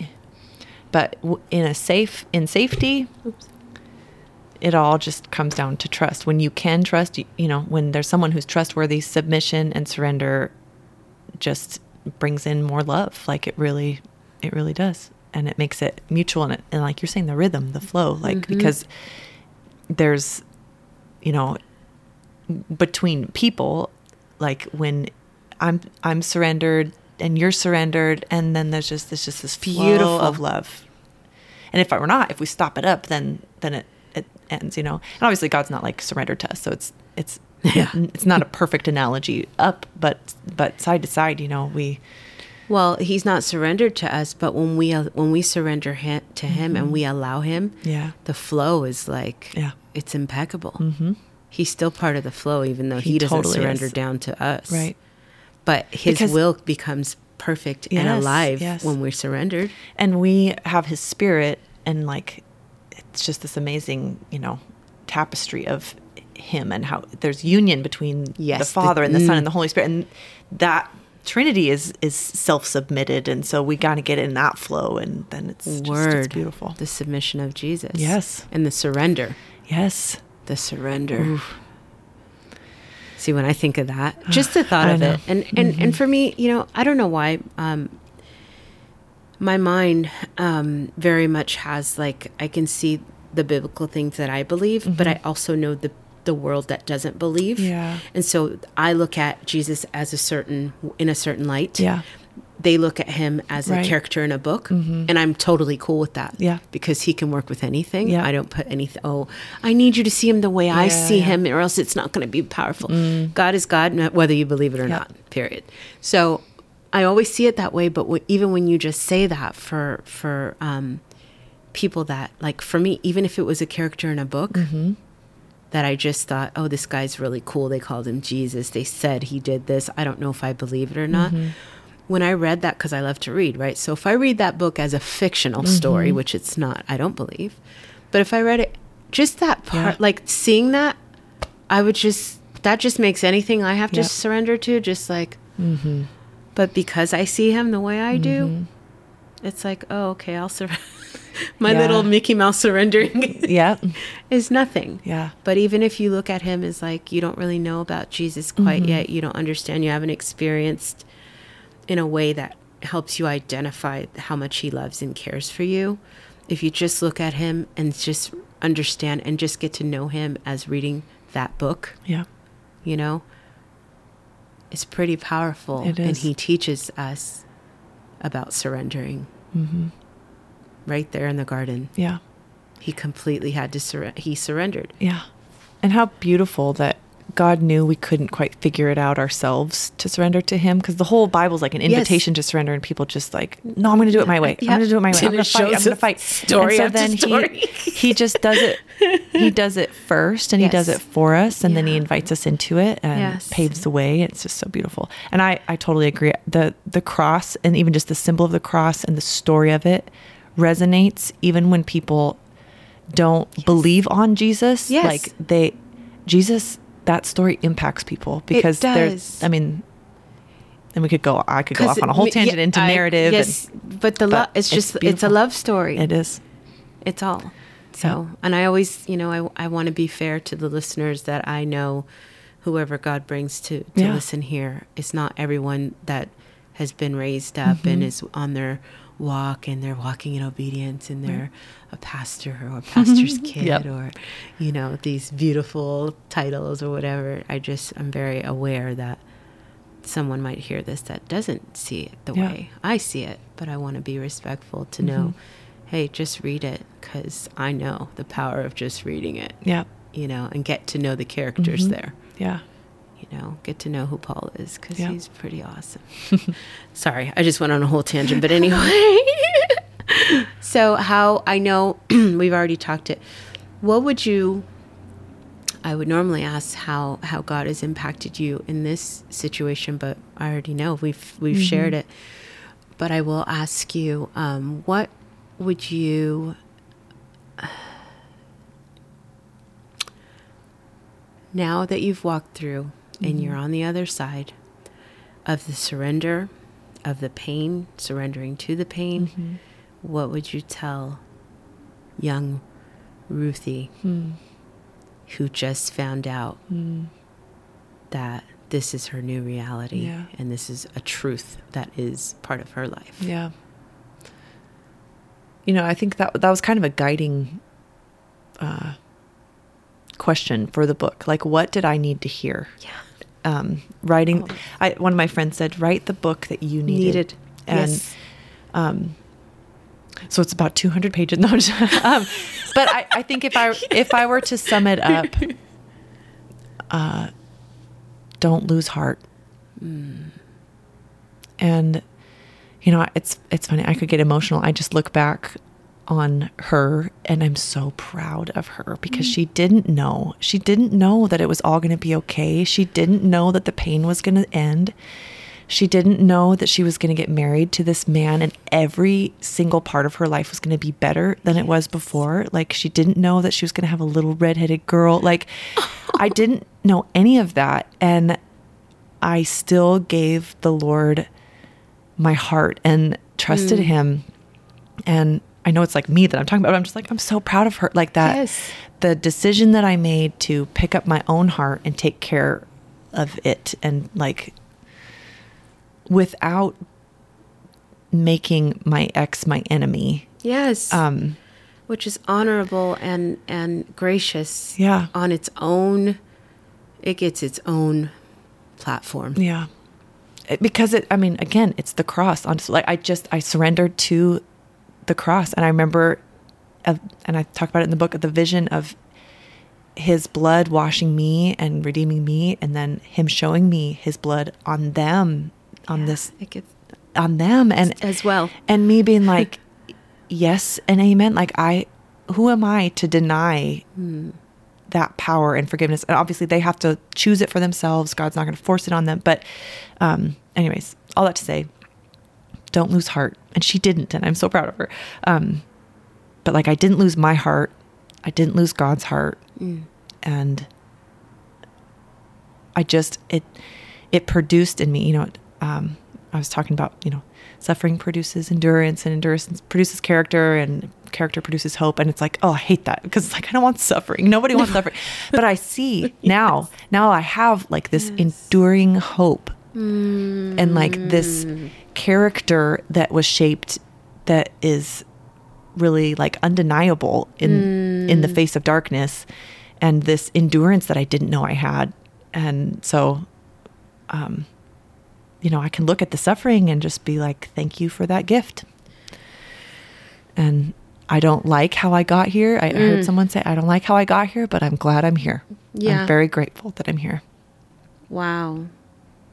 But w- in a safe in safety, it all just comes down to trust. When you can trust, you, you know, when there's someone who's trustworthy, submission and surrender just brings in more love. Like it really, it really does, and it makes it mutual. And, it, and like you're saying, the rhythm, the flow, like Mm-hmm. because there's, you know, between people, like when I'm I'm surrendered and you're surrendered, and then there's just there's just this Beautiful. of love. And if I were not, if we stop it up, then then it it ends, you know. And obviously, God's not like surrendered to us, so it's it's Yeah. (laughs) it's not a perfect analogy up, but but side to side, you know, we Well, he's not surrendered to us, but when we when we surrender him, to him and we allow him, Yeah. the flow is like Yeah. it's impeccable. Mm-hmm. He's still part of the flow, even though he, He doesn't totally surrender is. down to us. right. But his Because- will becomes perfect and alive yes. when we're surrendered. and we have his spirit and like it's just this amazing you know tapestry of him and how there's union between Yes, the the- father and the son mm. and the holy spirit and that trinity is is self-submitted and so we got to get in that flow and then it's just it's beautiful The submission of Jesus. Yes. and the surrender. yes The surrender. See, when I think of that, (sighs) just the thought of know. Mm-hmm. it, and and and for me, you know, I don't know why. Um, my mind um, very much has like I can see the biblical things that I believe, but I also know the the world that doesn't believe. Mm-hmm. Yeah. And so I look at Jesus as a certain in a certain light. Yeah. They look at him as Right. Mm-hmm. a character in a book, and I'm totally cool with that. Yeah. Because he can work with anything. Yeah. I don't put anything. Oh, I need you to see him the way I see yeah. Mm. him, or else it's not going to be powerful. God is God, whether you believe it or Yeah. not. Period. So I always see it that way. But w- even when you just say that for for um, people that like for me, even if it was a character in a book. Mm-hmm. That I just thought, oh, this guy's really cool. They called him Jesus. They said he did this. I don't know if I believe it or not. Mm-hmm. When I read that, because I love to read, right? So if I read that book as a fictional story, Mm-hmm. which it's not, I don't believe. But if I read it, just that part, Yeah. like seeing that, I would just, that just makes anything I have to surrender to just like, Mm-hmm. but because I see him the way I do, it's like, oh, okay, I'll surrender. (laughs) My Yeah. little Mickey Mouse surrendering (laughs) Yeah. is nothing. Yeah. But even if you look at him as like you don't really know about Jesus quite Mm-hmm. yet, you don't understand, you haven't experienced in a way that helps you identify how much he loves and cares for you. If you just look at him and just understand and just get to know him as reading that book, Yeah. you know, it's pretty powerful. It And he teaches us about surrendering Mm-hmm. right there in the garden. Yeah. He completely had to surrender. He surrendered. Yeah. And how beautiful that God knew we couldn't quite figure it out ourselves to surrender to Him because the whole Bible's like an Yes. invitation to surrender, and people just like, no, I'm going to do it my way. Yeah. I'm going to do it my way. I'm going to fight. I'm going to fight. story and so then story. he he just does it. He does it first, and he does it for us, and then he invites us into it and Yes. paves the way. It's just so beautiful. And I I totally agree. The the cross and even just the symbol of the cross and the story of it resonates even when people don't believe on Jesus. Yes. Like they Jesus that story impacts people because there's I mean and we could go I could go off on a whole yeah, tangent into I- narrative Yes, but the love it's it's just it's a love story. it is. It's all. So, and I always, you know, I I want to be fair to the listeners that I know whoever God brings to to Yeah. listen here. It's not everyone that has been raised up and Mm-hmm. is on their walk and they're walking in obedience and they're a pastor or a pastor's (laughs) kid Yep. or you know these beautiful titles or whatever i just i'm very aware that someone might hear this that doesn't see it the Yeah. way i see it but i want to be respectful to know hey just read it because i know the power of just reading it Yeah. you know and get to know the characters Mhm. there Yeah. You know, get to know who Paul is because Yeah. he's pretty awesome. (laughs) Sorry, I just went on a whole tangent, but anyway. (laughs) so, how I know (clears throat) we've already talked it. What would you? I would normally ask how how God has impacted you in this situation, but I already know we've we've shared it. But I will ask you, um, what would you? (sighs) now that you've walked through and mm-hmm. you're on the other side of the surrender of the pain, surrendering to the pain, mm-hmm. what would you tell young Ruthie hmm. who just found out hmm. that this is her new reality Yeah. and this is a truth that is part of her life? Yeah. You know, I think that that was kind of a guiding uh, question for the book. Like, what did I need to hear? Yeah. Um, writing. Oh. I, one of my friends said, "Write the book that you needed." Needed. And yes. um, so it's about 200 pages. (laughs) No, just- um, but I, I think if I if I were to sum it up, uh, don't lose heart. And you know, it's it's funny. I could get emotional. I just look back on her and I'm so proud of her because mm. she didn't know. She didn't know that it was all going to be okay. She didn't know that the pain was going to end. She didn't know that she was going to get married to this man and every single part of her life was going to be better than it was before. Like she didn't know that she was going to have a little redheaded girl. Like I (laughs) didn't know any of that and I still gave the Lord my heart and trusted mm. him. And I know it's like me that I'm talking about, but I'm just like, I'm so proud of her. Like that, Yes. the decision that I made to pick up my own heart and take care of it and like without making my ex my enemy. Yes. Um, Which is honorable and and gracious. Yeah. On its own, it gets its own platform. Yeah. It- because it, I mean, again, it's the cross. On like I just I surrendered to the cross, and I remember, uh, and I talk about it in the book, of the vision of His blood washing me and redeeming me, and then Him showing me His blood on them, on this, It gets on them, and as well. and me being like, (laughs) yes and amen. Like I, who am I to deny that power and forgiveness? And obviously they have to choose it for themselves. God's not going to force it on them. But, um, anyways, all that to say, don't lose heart. And she didn't, and I'm so proud of her. Um, but like I didn't lose my heart. I didn't lose God's heart. And I just it it produced in me, you know, um, I was talking about, you know, suffering produces endurance and endurance produces character and character produces hope and it's like, oh, I hate that because like I don't want suffering. Nobody wants suffering. But I see (laughs) now, now I have like this enduring hope and like this character that was shaped that is really like undeniable in in the face of darkness and this endurance that I didn't know I had. And so um you know, I can look at the suffering and just be like thank you for that gift. And I don't like how I got here. I, I heard someone say I don't like how I got here, but I'm glad I'm here. Yeah. I'm very grateful that I'm here. Wow.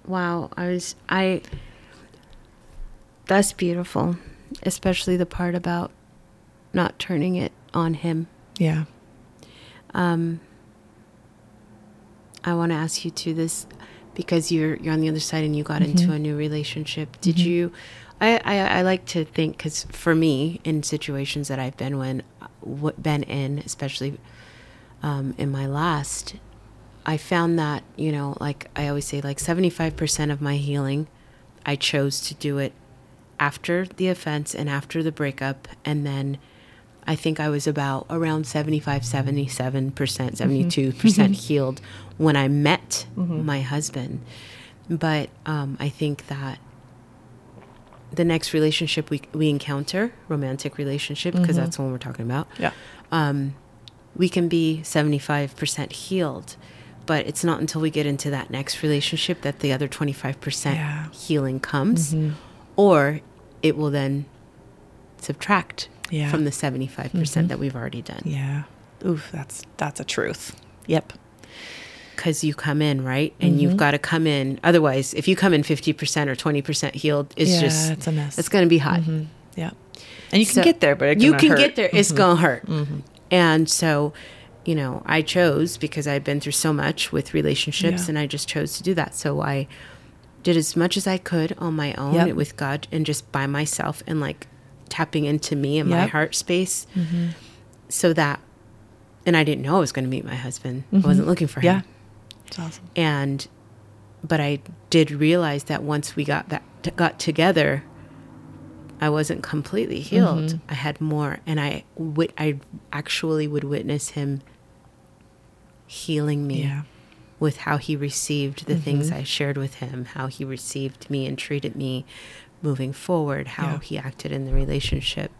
Wow. I was I that's beautiful. Especially the part about not turning it on him. Yeah. Um I want to ask you to this because you're you're on the other side and you got into a new relationship. Did you I, I, I like to think because for me in situations that I've been when what been in especially um, in my last I found that, you know, like I always say, like 75% of my healing, I chose to do it after the offense and after the breakup. And then I think I was about around 75, 77%, 72% (laughs) healed when I met my husband. But um, I think that the next relationship we, we encounter, romantic relationship, because that's the one we're talking about Yeah. um, we can be 75% healed but it's not until we get into that next relationship that the other 25% Yeah. healing comes or it will then subtract Yeah. from the 75% mm-hmm. that we've already done Yeah. Oof, that's that's a truth. Yep. because you come in right and you've mm-hmm. got to come in otherwise if you come in 50% or 20% healed it's Yeah, just it's a mess. it's going to be hot mm-hmm. Yeah. And you can get there, but you can hurt. Mm-hmm. get there. It's gonna hurt. And so, you know, I chose because I'd been through so much with relationships, Yeah. and I just chose to do that. So I did as much as I could on my own Yep. with God and just by myself, and like tapping into me and my heart space, so that. And I didn't know I was going to meet my husband. I wasn't looking for him Yeah. It's awesome. and but I did realize that once we got that got together, I wasn't completely healed. Mm-hmm. I had more, and I wit- I actually would witness him healing me Yeah. With how he received the things Mm-hmm. I shared with him, how he received me and treated me moving forward, how Yeah. he acted in the relationship.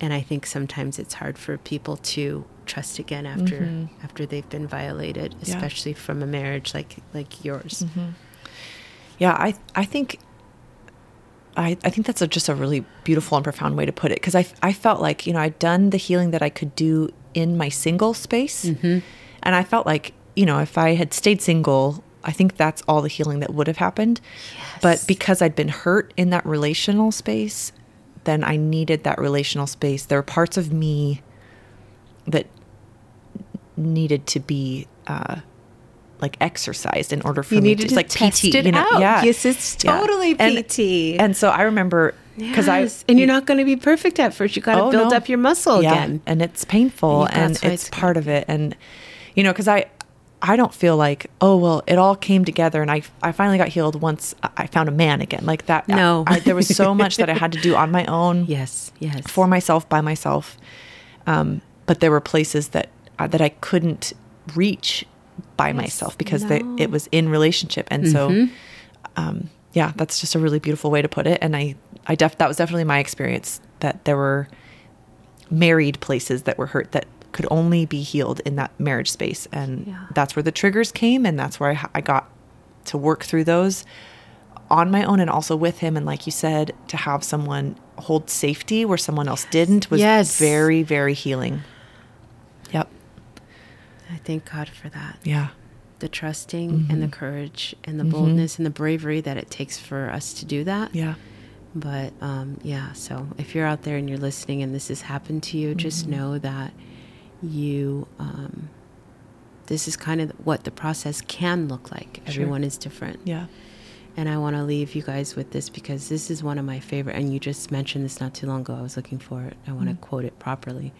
And I think sometimes it's hard for people to trust again after after they've been violated, Mm-hmm. Yeah. especially from a marriage like like yours. Yeah, I I think I I think that's a, just a really beautiful and profound way to put it because I I felt like you know I'd done the healing that I could do in my single space, and I felt like you know if I had stayed single, I think that's all the healing that would have happened. But because I'd been hurt in that relational space, then I needed that relational space. There are parts of me that needed to be. Uh, like exercised in order for You me needed to, to like PT, you know? out. Yeah, Yes, it's totally And- PT. And, so I remember because I Yes. and you're not going to be perfect at first. You got to Oh, build no. up your muscle yeah, again. and it's painful, Yeah, and it's, it's part of it. And you know, because I, I don't feel like oh well, it all came together, and I I finally got healed once I- I found a man again. Like that. No. (laughs) I, there was so much that I had to do on my own. (laughs) Yes, yes. for myself by myself. Um, but there were places that uh, that I couldn't reach by myself because they, it was in relationship, and so um, yeah, that's just a really beautiful way to put it. And I I def that was definitely my experience that there were married places that were hurt that could only be healed in that marriage space. And Yeah. that's where the triggers came and that's where I, I got to work through those on my own and also with him. And like you said to have someone hold safety where someone else didn't was Yes. very very healing. Yep. I thank God for that. yeah. The trusting mm-hmm. and the courage and the mm-hmm. boldness and the bravery that it takes for us to do that. yeah. But um, yeah, so if you're out there and you're listening and this has happened to you, just mm-hmm. know that you, um, this is kind of what the process can look like. Sure. Everyone is different. yeah And I want to leave you guys with this because this is one of my favorite, and you just mentioned this not too long ago. I was looking for it. I want to quote it properly.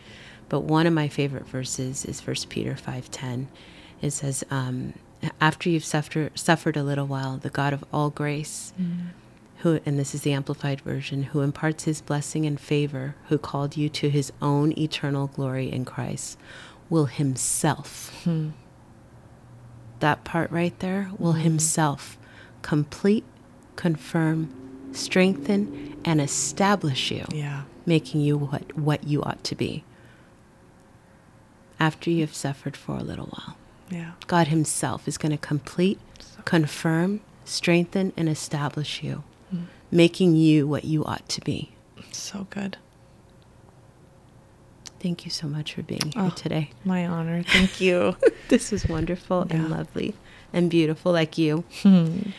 But one of my favorite verses is First Peter 5.10. It says, um, after you've suffered, suffered a little while, the God of all grace, who, and this is the amplified version, who imparts his blessing and favor, who called you to his own eternal glory in Christ, will himself, hmm. that part right there, will hmm. himself complete, confirm, strengthen, and establish you, yeah. making you what, what you ought to be after you have suffered for a little while. yeah. God Himself is going to complete, confirm, strengthen, and establish you, making you what you ought to be. so good Thank you so much for being here Oh. today. my honor thank you (laughs) This was wonderful Yeah. and lovely and beautiful, like you. Hmm.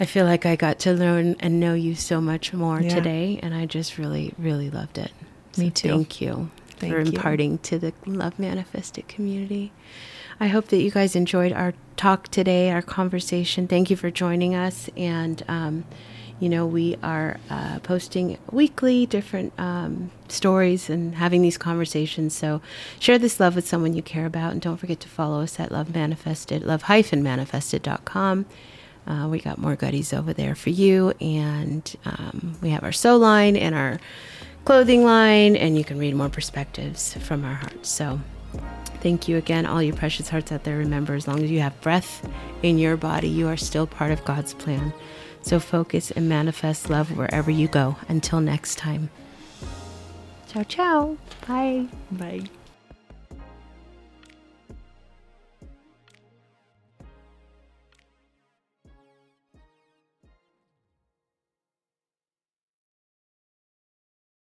I feel like I got to learn and know you so much more Yeah. today, and I just really, really loved it. Me So too. Thank you Thank for you. imparting to the Love Manifested community. I hope that you guys enjoyed our talk today, our conversation. Thank you for joining us. And, um, you know, we are uh, posting weekly different um, stories and having these conversations. So share this love with someone you care about. And don't forget to follow us at Love Manifested, love-manifested.com. Uh, we got more goodies over there for you. And um, we have our sew line and our clothing line, and you can read more perspectives from our hearts. So, thank you again, all you precious hearts out there. Remember, as long as you have breath in your body, you are still part of God's plan. So, focus and manifest love wherever you go. Until next time. Ciao, ciao. Bye. bye